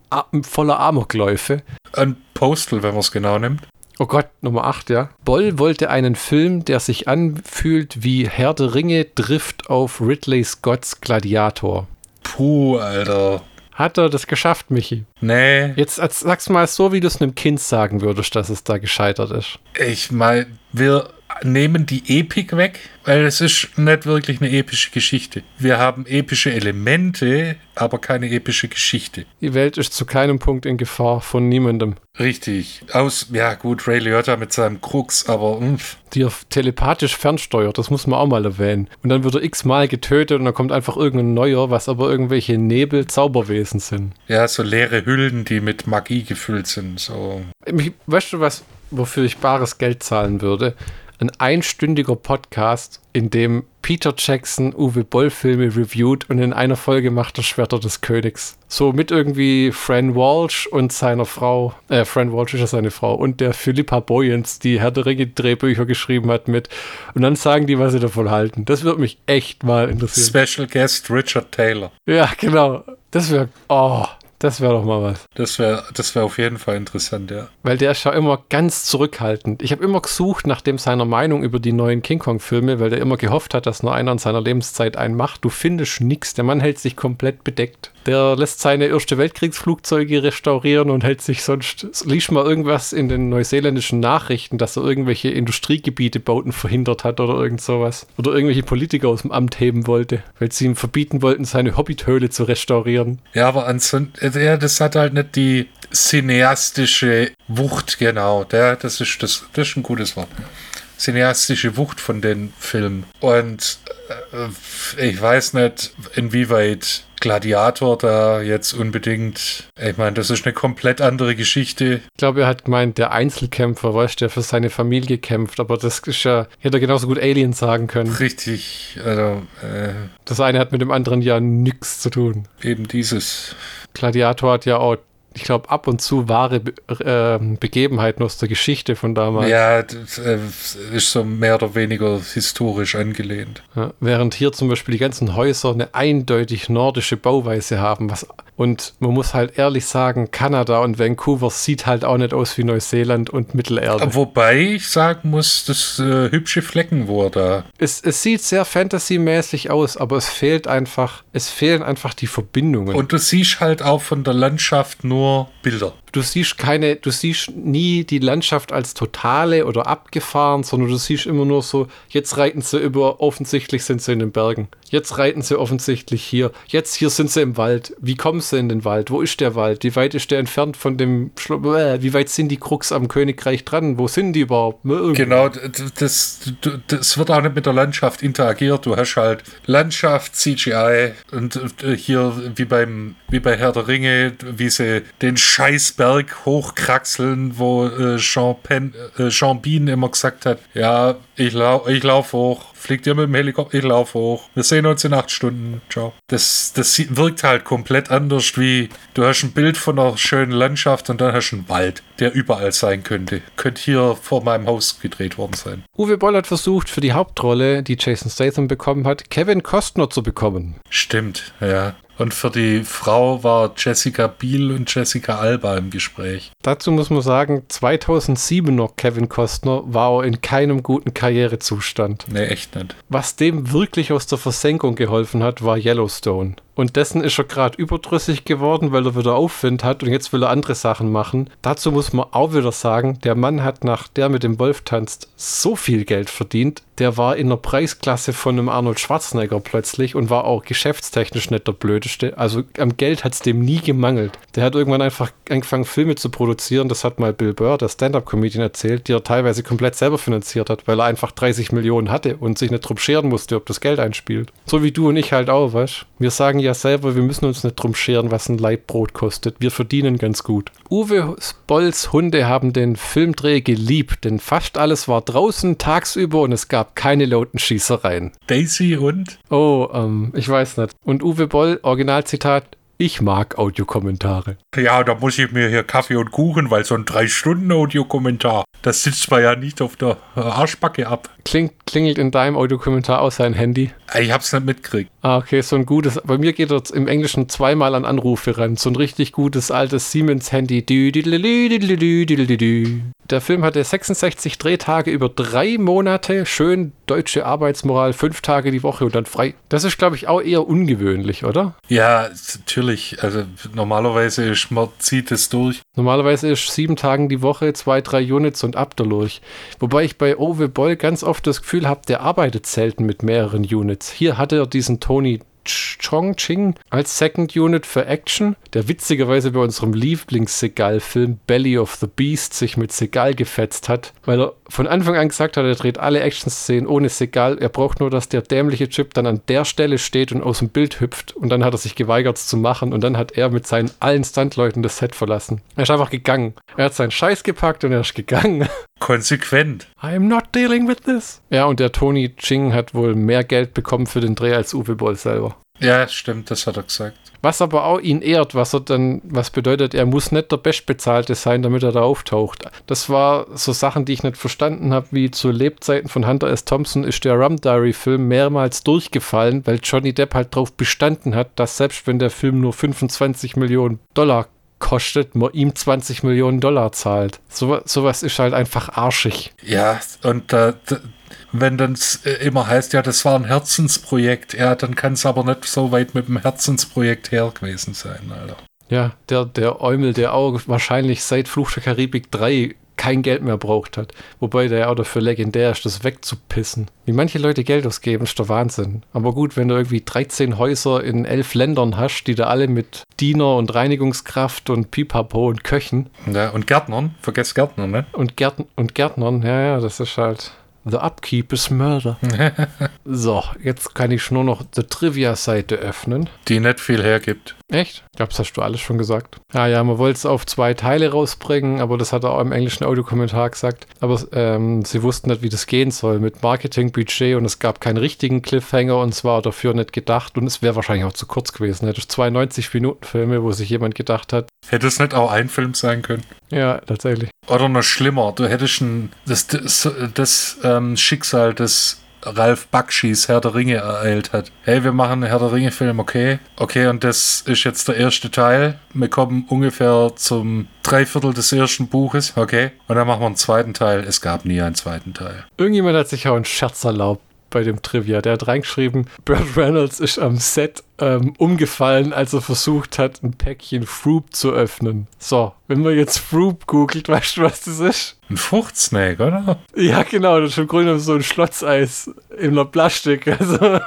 voller Amokläufe. Ein Postal, wenn man es genau nimmt. Oh Gott, Nummer 8, ja. Boll wollte einen Film, der sich anfühlt wie Herr der Ringe trifft auf Ridley Scotts Gladiator. Puh, Alter. Hat er das geschafft, Michi? Nee. Jetzt sag's mal so, wie du es einem Kind sagen würdest, dass es da gescheitert ist. Ich meine, wir nehmen die Epik weg, weil es ist nicht wirklich eine epische Geschichte. Wir haben epische Elemente, aber keine epische Geschichte. Die Welt ist zu keinem Punkt in Gefahr von niemandem. Richtig. Aus, ja gut, Ray Liotta mit seinem Krux, aber mh. Die er telepathisch fernsteuert, das muss man auch mal erwähnen. Und dann wird er x-mal getötet und dann kommt einfach irgendein neuer, was aber irgendwelche Nebel-Zauberwesen sind. Ja, so leere Hüllen, die mit Magie gefüllt sind. So. Weißt du was, wofür ich bares Geld zahlen würde? Ein einstündiger Podcast, in dem Peter Jackson Uwe Boll Filme reviewt und in einer Folge macht er Schwerter des Königs. So mit irgendwie Fran Walsh und seiner Frau, äh, Fran Walsh ist ja seine Frau und der Philippa Boyens, die Herr der Ringe Drehbücher geschrieben hat mit. Und dann sagen die, was sie davon halten. Das würde mich echt mal interessieren. Special Guest Richard Taylor. Ja, genau. Das wäre, oh, das wäre doch mal was. Das wäre das wär auf jeden Fall interessant, ja. Weil der ist ja immer ganz zurückhaltend. Ich habe immer gesucht nach dem seiner Meinung über die neuen King Kong-Filme, weil der immer gehofft hat, dass nur einer in seiner Lebenszeit einen macht. Du findest nichts. Der Mann hält sich komplett bedeckt. Der lässt seine Erste Weltkriegsflugzeuge restaurieren und hält sich sonst. Liest mal irgendwas in den neuseeländischen Nachrichten, dass er irgendwelche Industriegebiete bauten verhindert hat oder irgend sowas. Oder irgendwelche Politiker aus dem Amt heben wollte, weil sie ihm verbieten wollten, seine Hobbithöhle zu restaurieren. Ja, aber ansonsten, ja, das hat halt nicht die cineastische Wucht, genau. Das, ist, das, das ist ein gutes Wort cineastische Wucht von den Filmen. Und äh, ich weiß nicht, inwieweit Gladiator da jetzt unbedingt. Ich meine, das ist eine komplett andere Geschichte. Ich glaube, er hat gemeint, der Einzelkämpfer, weißt du, der für seine Familie kämpft, aber das ist ja, hätte er genauso gut Alien sagen können. Richtig, also. Äh, das eine hat mit dem anderen ja nichts zu tun. Eben dieses. Gladiator hat ja auch ich glaube, ab und zu wahre Be äh, Begebenheiten aus der Geschichte von damals. Ja, das äh, ist so mehr oder weniger historisch angelehnt. Ja, während hier zum Beispiel die ganzen Häuser eine eindeutig nordische Bauweise haben. Was, und man muss halt ehrlich sagen, Kanada und Vancouver sieht halt auch nicht aus wie Neuseeland und Mittelerde. Wobei ich sagen muss, das äh, hübsche Flecken, er da. Es, es sieht sehr fantasymäßig aus, aber es fehlt einfach, es fehlen einfach die Verbindungen. Und du siehst halt auch von der Landschaft nur nur Bilder. Du siehst keine, du siehst nie die Landschaft als totale oder abgefahren, sondern du siehst immer nur so, jetzt reiten sie über, offensichtlich sind sie in den Bergen. Jetzt reiten sie offensichtlich hier. Jetzt hier sind sie im Wald. Wie kommen sie in den Wald? Wo ist der Wald? Wie weit ist der entfernt von dem Schlo Wie weit sind die Krux am Königreich dran? Wo sind die überhaupt? Genau, das, das wird auch nicht mit der Landschaft interagiert. Du hast halt Landschaft, CGI und äh, hier wie beim wie bei Herr der Ringe, wie sie den Scheißberg hochkraxeln, wo äh, Jean, Pen, äh, Jean Bean immer gesagt hat, ja, ich, lau ich lauf hoch. Fliegt ihr mit dem Helikopter? Ich lauf hoch. Wir sehen uns in acht Stunden. Ciao. Das, das wirkt halt komplett anders, wie du hast ein Bild von einer schönen Landschaft und dann hast du einen Wald, der überall sein könnte. Könnte hier vor meinem Haus gedreht worden sein. Uwe Boll hat versucht, für die Hauptrolle, die Jason Statham bekommen hat, Kevin Costner zu bekommen. Stimmt, ja. Und für die Frau war Jessica Biel und Jessica Alba im Gespräch. Dazu muss man sagen, 2007 noch Kevin Costner war in keinem guten Karrierezustand. Nee, echt nicht. Was dem wirklich aus der Versenkung geholfen hat, war Yellowstone. Und dessen ist er gerade überdrüssig geworden, weil er wieder Aufwind hat und jetzt will er andere Sachen machen. Dazu muss man auch wieder sagen, der Mann hat nach der mit dem Wolf tanzt so viel Geld verdient. Der war in der Preisklasse von einem Arnold Schwarzenegger plötzlich und war auch geschäftstechnisch nicht der blödeste. Also am Geld hat es dem nie gemangelt. Der hat irgendwann einfach angefangen, Filme zu produzieren. Das hat mal Bill Burr, der Stand-Up-Comedian, erzählt, die er teilweise komplett selber finanziert hat, weil er einfach 30 Millionen hatte und sich nicht drum scheren musste, ob das Geld einspielt. So wie du und ich halt auch, weißt Wir sagen ja selber, wir müssen uns nicht drum scheren, was ein Leibbrot kostet. Wir verdienen ganz gut. Uwe Bolls Hunde haben den Filmdreh geliebt, denn fast alles war draußen tagsüber und es gab keine lauten Schießereien. Daisy und? Oh, ähm, ich weiß nicht. Und Uwe Boll, Originalzitat, ich mag Audiokommentare. Ja, da muss ich mir hier Kaffee und Kuchen, weil so ein 3-Stunden-Audiokommentar, das sitzt man ja nicht auf der Arschbacke ab. Klingt, klingelt in deinem Audiokommentar auch sein Handy? Ich hab's nicht mitgekriegt. Ah, okay, so ein gutes. Bei mir geht das im Englischen zweimal an Anrufe ran. So ein richtig gutes altes Siemens-Handy. Der Film hatte 66 Drehtage über drei Monate. Schön deutsche Arbeitsmoral, fünf Tage die Woche und dann frei. Das ist, glaube ich, auch eher ungewöhnlich, oder? Ja, natürlich. Also normalerweise ist, man zieht es durch. Normalerweise ist sieben Tage die Woche, zwei, drei Units und ab durch. Wobei ich bei Ove Boll ganz oft das Gefühl habe, der arbeitet selten mit mehreren Units. Hier hatte er diesen Tony Chongqing als Second Unit für Action, der witzigerweise bei unserem Lieblings-Segal-Film Belly of the Beast sich mit Segal gefetzt hat, weil er von Anfang an gesagt hat, er dreht alle Action-Szenen ohne Segal. Er braucht nur, dass der dämliche Chip dann an der Stelle steht und aus dem Bild hüpft. Und dann hat er sich geweigert es zu machen und dann hat er mit seinen allen Stuntleuten das Set verlassen. Er ist einfach gegangen. Er hat seinen Scheiß gepackt und er ist gegangen. *laughs* Konsequent. I'm not dealing with this. Ja, und der Tony Ching hat wohl mehr Geld bekommen für den Dreh als Uwe Boll selber. Ja, stimmt, das hat er gesagt. Was aber auch ihn ehrt, was er dann, was bedeutet, er muss nicht der Bestbezahlte sein, damit er da auftaucht. Das war so Sachen, die ich nicht verstanden habe, wie zu Lebzeiten von Hunter S. Thompson ist der Rum Diary Film mehrmals durchgefallen, weil Johnny Depp halt darauf bestanden hat, dass selbst wenn der Film nur 25 Millionen Dollar kostet, man ihm 20 Millionen Dollar zahlt. So, sowas ist halt einfach arschig. Ja, und äh, d- wenn dann immer heißt, ja, das war ein Herzensprojekt, ja, dann kann es aber nicht so weit mit dem Herzensprojekt her gewesen sein, Alter. Ja, der, der Eumel, der auch wahrscheinlich seit Fluch der Karibik 3 kein Geld mehr braucht hat. Wobei der auch dafür legendär ist, das wegzupissen. Wie manche Leute Geld ausgeben, ist der Wahnsinn. Aber gut, wenn du irgendwie 13 Häuser in elf Ländern hast, die da alle mit Diener und Reinigungskraft und Pipapo und Köchen Ja, und Gärtnern, vergesst Gärtner, ne? und, Gärten und Gärtnern, ja, ja, das ist halt. The upkeep is murder. *laughs* so, jetzt kann ich nur noch die Trivia-Seite öffnen. Die nicht viel hergibt. Echt? Ich glaube, das hast du alles schon gesagt. Ja, ja, man wollte es auf zwei Teile rausbringen, aber das hat er auch im englischen Audiokommentar gesagt. Aber ähm, sie wussten nicht, wie das gehen soll mit Marketing-Budget und es gab keinen richtigen Cliffhanger und es war dafür nicht gedacht und es wäre wahrscheinlich auch zu kurz gewesen. Hätte 92 Minuten Filme, wo sich jemand gedacht hat. Hätte es nicht auch ein Film sein können? Ja, tatsächlich. Oder noch schlimmer, du hättest ein, das, das, das ähm, Schicksal des Ralf Bakshis Herr der Ringe ereilt hat. Hey, wir machen einen Herr der Ringe-Film, okay. Okay, und das ist jetzt der erste Teil. Wir kommen ungefähr zum Dreiviertel des ersten Buches, okay. Und dann machen wir einen zweiten Teil. Es gab nie einen zweiten Teil. Irgendjemand hat sich auch einen Scherz erlaubt bei dem Trivia. Der hat reingeschrieben, Burt Reynolds ist am Set ähm, umgefallen, als er versucht hat, ein Päckchen Froop zu öffnen. So, wenn man jetzt Froop googelt, *laughs* weißt du, was das ist? Ein Fruchtsnake, oder? Ja, genau, das ist im Grunde so ein Schlotzeis in einer Plastik. *laughs* Also.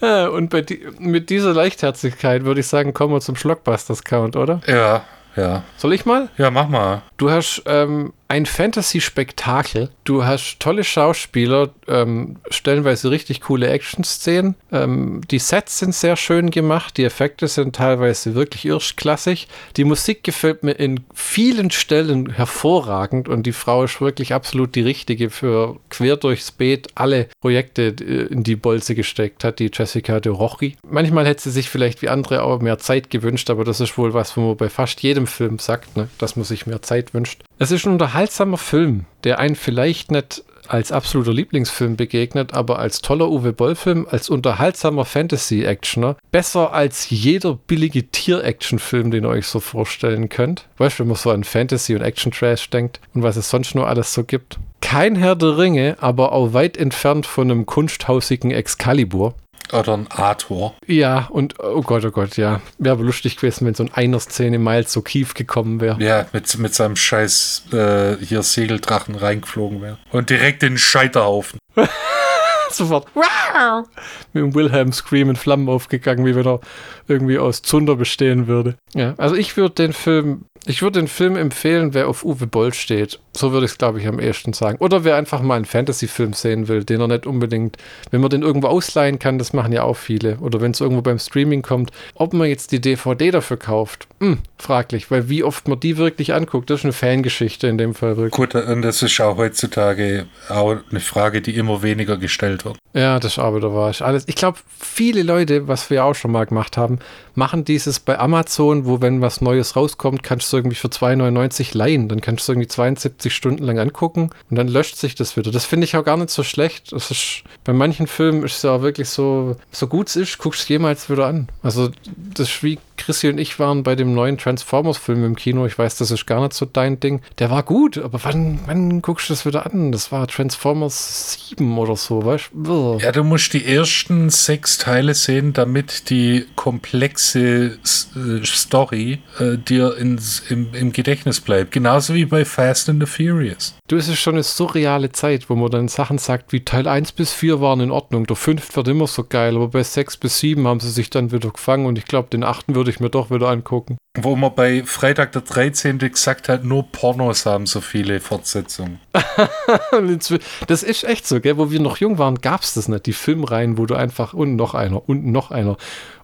ja, und die, mit dieser Leichtherzigkeit würde ich sagen, kommen wir zum Schlockbusters-Count, oder? Ja, ja. Soll ich mal? Ja, mach mal. Du hast ähm, ein Fantasy-Spektakel. Du hast tolle Schauspieler, ähm, stellenweise richtig coole Action-Szenen. Ähm, die Sets sind sehr schön gemacht, die Effekte sind teilweise wirklich erstklassig. Die Musik gefällt mir in vielen Stellen hervorragend und die Frau ist wirklich absolut die richtige für quer durchs Beet alle Projekte in die Bolze gesteckt hat, die Jessica de Rochi. Manchmal hätte sie sich vielleicht wie andere auch mehr Zeit gewünscht, aber das ist wohl was, wo man bei fast jedem Film sagt, ne? dass man sich mehr Zeit wünscht. Es ist ein unterhaltsamer Film, der einen vielleicht nicht als absoluter Lieblingsfilm begegnet, aber als toller Uwe Boll-Film, als unterhaltsamer Fantasy-Actioner, besser als jeder billige Tier-Action-Film, den ihr euch so vorstellen könnt. Weißt du, wenn man so an Fantasy und Action-Trash denkt und was es sonst nur alles so gibt. Kein Herr der Ringe, aber auch weit entfernt von einem kunsthausigen Excalibur. Oder ein Arthur. Ja, und oh Gott, oh Gott, ja. Wäre aber lustig gewesen, wenn so ein einer Szene Miles so kief gekommen wäre. Ja, mit, mit seinem scheiß äh, hier Segeldrachen reingeflogen wäre. Und direkt in den Scheiterhaufen. *laughs* Sofort. Mit dem Wilhelm Scream in Flammen aufgegangen, wie wenn er irgendwie aus Zunder bestehen würde. Ja, also ich würde den Film ich würde den Film empfehlen, wer auf Uwe Boll steht. So würde ich es, glaube ich, am ehesten sagen. Oder wer einfach mal einen Fantasy-Film sehen will, den er nicht unbedingt, wenn man den irgendwo ausleihen kann, das machen ja auch viele. Oder wenn es irgendwo beim Streaming kommt, ob man jetzt die DVD dafür kauft, hm, fraglich, weil wie oft man die wirklich anguckt, das ist eine Fangeschichte in dem Fall wirklich. Gut, und das ist auch heutzutage auch eine Frage, die immer weniger gestellt wird. Ja, das ist aber da war ich alles. Ich glaube, viele Leute, was wir auch schon mal gemacht haben, machen dieses bei Amazon, wo wenn was Neues rauskommt, kannst du irgendwie für 2,99 leihen. Dann kannst du irgendwie 72 Stunden lang angucken und dann löscht sich das wieder. Das finde ich auch gar nicht so schlecht. Das ist, bei manchen Filmen ist es ja wirklich so, so gut es ist, guckst du es jemals wieder an. Also das ist wie Chrissy und ich waren bei dem neuen Transformers-Film im Kino. Ich weiß, das ist gar nicht so dein Ding. Der war gut, aber wann, wann guckst du das wieder an? Das war Transformers 7 oder so, weißt du? Ja, du musst die ersten sechs Teile sehen, damit die komplexe äh, Story äh, dir ins, im, im Gedächtnis bleibt. Genauso wie bei Fast and the Furious. Du, es ist schon eine surreale Zeit, wo man dann Sachen sagt, wie Teil 1 bis 4 waren in Ordnung. Der 5 wird immer so geil, aber bei 6 bis 7 haben sie sich dann wieder gefangen und ich glaube, den 8. würde ich mir doch wieder angucken. Wo man bei Freitag der 13. gesagt hat, nur Pornos haben so viele Fortsetzungen. *laughs* das ist echt so, gell? Wo wir noch jung waren, gab es das nicht. Die Filmreihen, wo du einfach und noch einer und noch einer.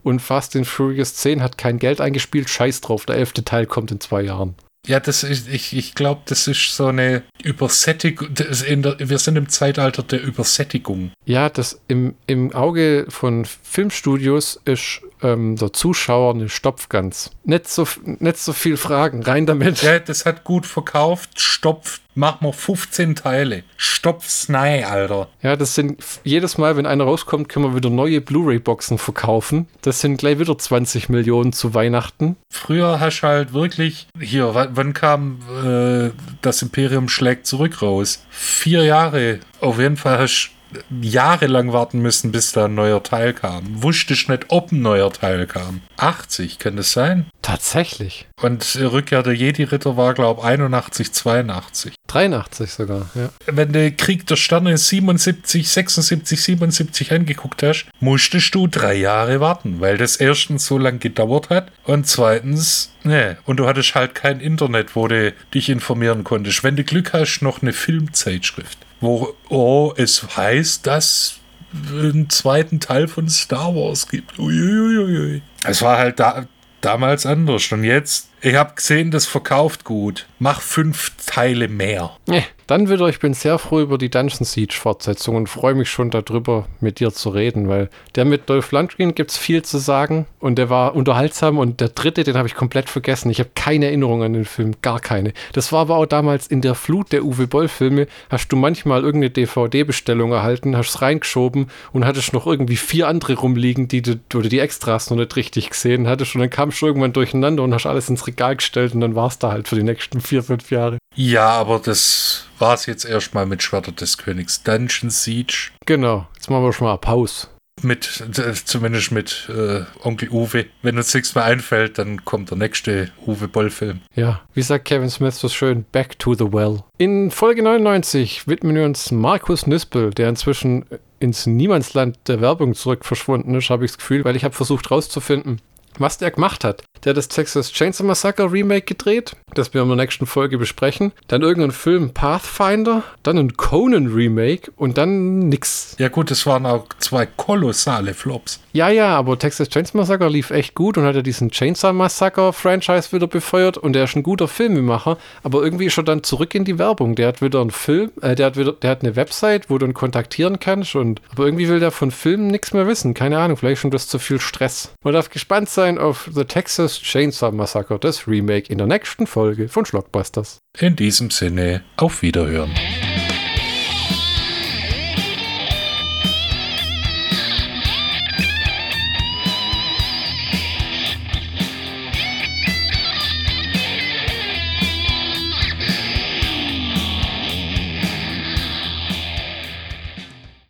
Und Fast and Furious 10 hat kein Geld eingespielt, scheiß drauf. Der elfte Teil kommt in zwei Jahren. Ja, das ist, ich, ich glaube, das ist so eine Übersättigung. wir sind im Zeitalter der Übersättigung. Ja, das im, im Auge von Filmstudios ist ähm, der Zuschauer eine Stopfgans. Nicht so, nicht so viel Fragen, rein damit. Ja, das hat gut verkauft, stopft, mach mal 15 Teile. Stopf's nein, Alter. Ja, das sind jedes Mal, wenn einer rauskommt, können wir wieder neue Blu-ray-Boxen verkaufen. Das sind gleich wieder 20 Millionen zu Weihnachten. Früher hast du halt wirklich, hier, wann kam äh, das Imperium schlägt zurück raus? Vier Jahre. Auf jeden Fall hast du jahrelang warten müssen, bis da ein neuer Teil kam. Wusste ich nicht, ob ein neuer Teil kam. 80, kann das sein? Tatsächlich. Und Rückkehr der Jedi-Ritter war, glaube ich, 81, 82. 83 sogar, ja. Wenn du Krieg der Sterne 77, 76, 77 angeguckt hast, musstest du drei Jahre warten, weil das erstens so lange gedauert hat und zweitens, ne, und du hattest halt kein Internet, wo du dich informieren konntest. Wenn du Glück hast, noch eine Filmzeitschrift wo oh, es heißt, dass einen zweiten Teil von Star Wars gibt. Uiuiui. Es war halt da, damals anders. Und jetzt, ich habe gesehen, das verkauft gut. Mach fünf Teile mehr. Nee, dann wieder, ich bin sehr froh über die Dungeon Siege Fortsetzung und freue mich schon darüber, mit dir zu reden, weil der mit Dolph Lundgren gibt es viel zu sagen und der war unterhaltsam und der dritte, den habe ich komplett vergessen. Ich habe keine Erinnerung an den Film, gar keine. Das war aber auch damals in der Flut der Uwe Boll Filme, hast du manchmal irgendeine DVD-Bestellung erhalten, hast es reingeschoben und hattest noch irgendwie vier andere rumliegen, die du, oder die Extras noch nicht richtig gesehen hattest und dann kamst du irgendwann durcheinander und hast alles ins Regal gestellt und dann war es da halt für die nächsten vier, fünf Jahre. Ja, aber das war es jetzt erstmal mit Schwerter des Königs. Dungeon Siege. Genau, jetzt machen wir schon mal Pause. Mit, äh, zumindest mit äh, Onkel Uwe. Wenn uns nichts mehr einfällt, dann kommt der nächste Uwe Boll-Film. Ja, wie sagt Kevin Smith so schön, back to the well. In Folge 99 widmen wir uns Markus Nispel, der inzwischen ins Niemandsland der Werbung zurück verschwunden ist, habe ich das Gefühl, weil ich habe versucht rauszufinden, was der gemacht hat. Der hat das Texas Chainsaw Massacre Remake gedreht, das wir in der nächsten Folge besprechen. Dann irgendeinen Film Pathfinder, dann ein Conan Remake und dann nix. Ja gut, es waren auch zwei kolossale Flops. Ja, ja, aber Texas Chainsaw Massacre lief echt gut und hat ja diesen Chainsaw Massacre Franchise wieder befeuert und der ist ein guter Filmemacher, aber irgendwie ist er dann zurück in die Werbung. Der hat wieder einen Film, äh, der hat wieder, der hat eine Website, wo du ihn kontaktieren kannst und aber irgendwie will der von Filmen nichts mehr wissen. Keine Ahnung, vielleicht schon das zu viel Stress. Man darf gespannt sein auf The Texas Chainsaw Massacre, das Remake in der nächsten Folge von Schlockbusters. In diesem Sinne, auf Wiederhören.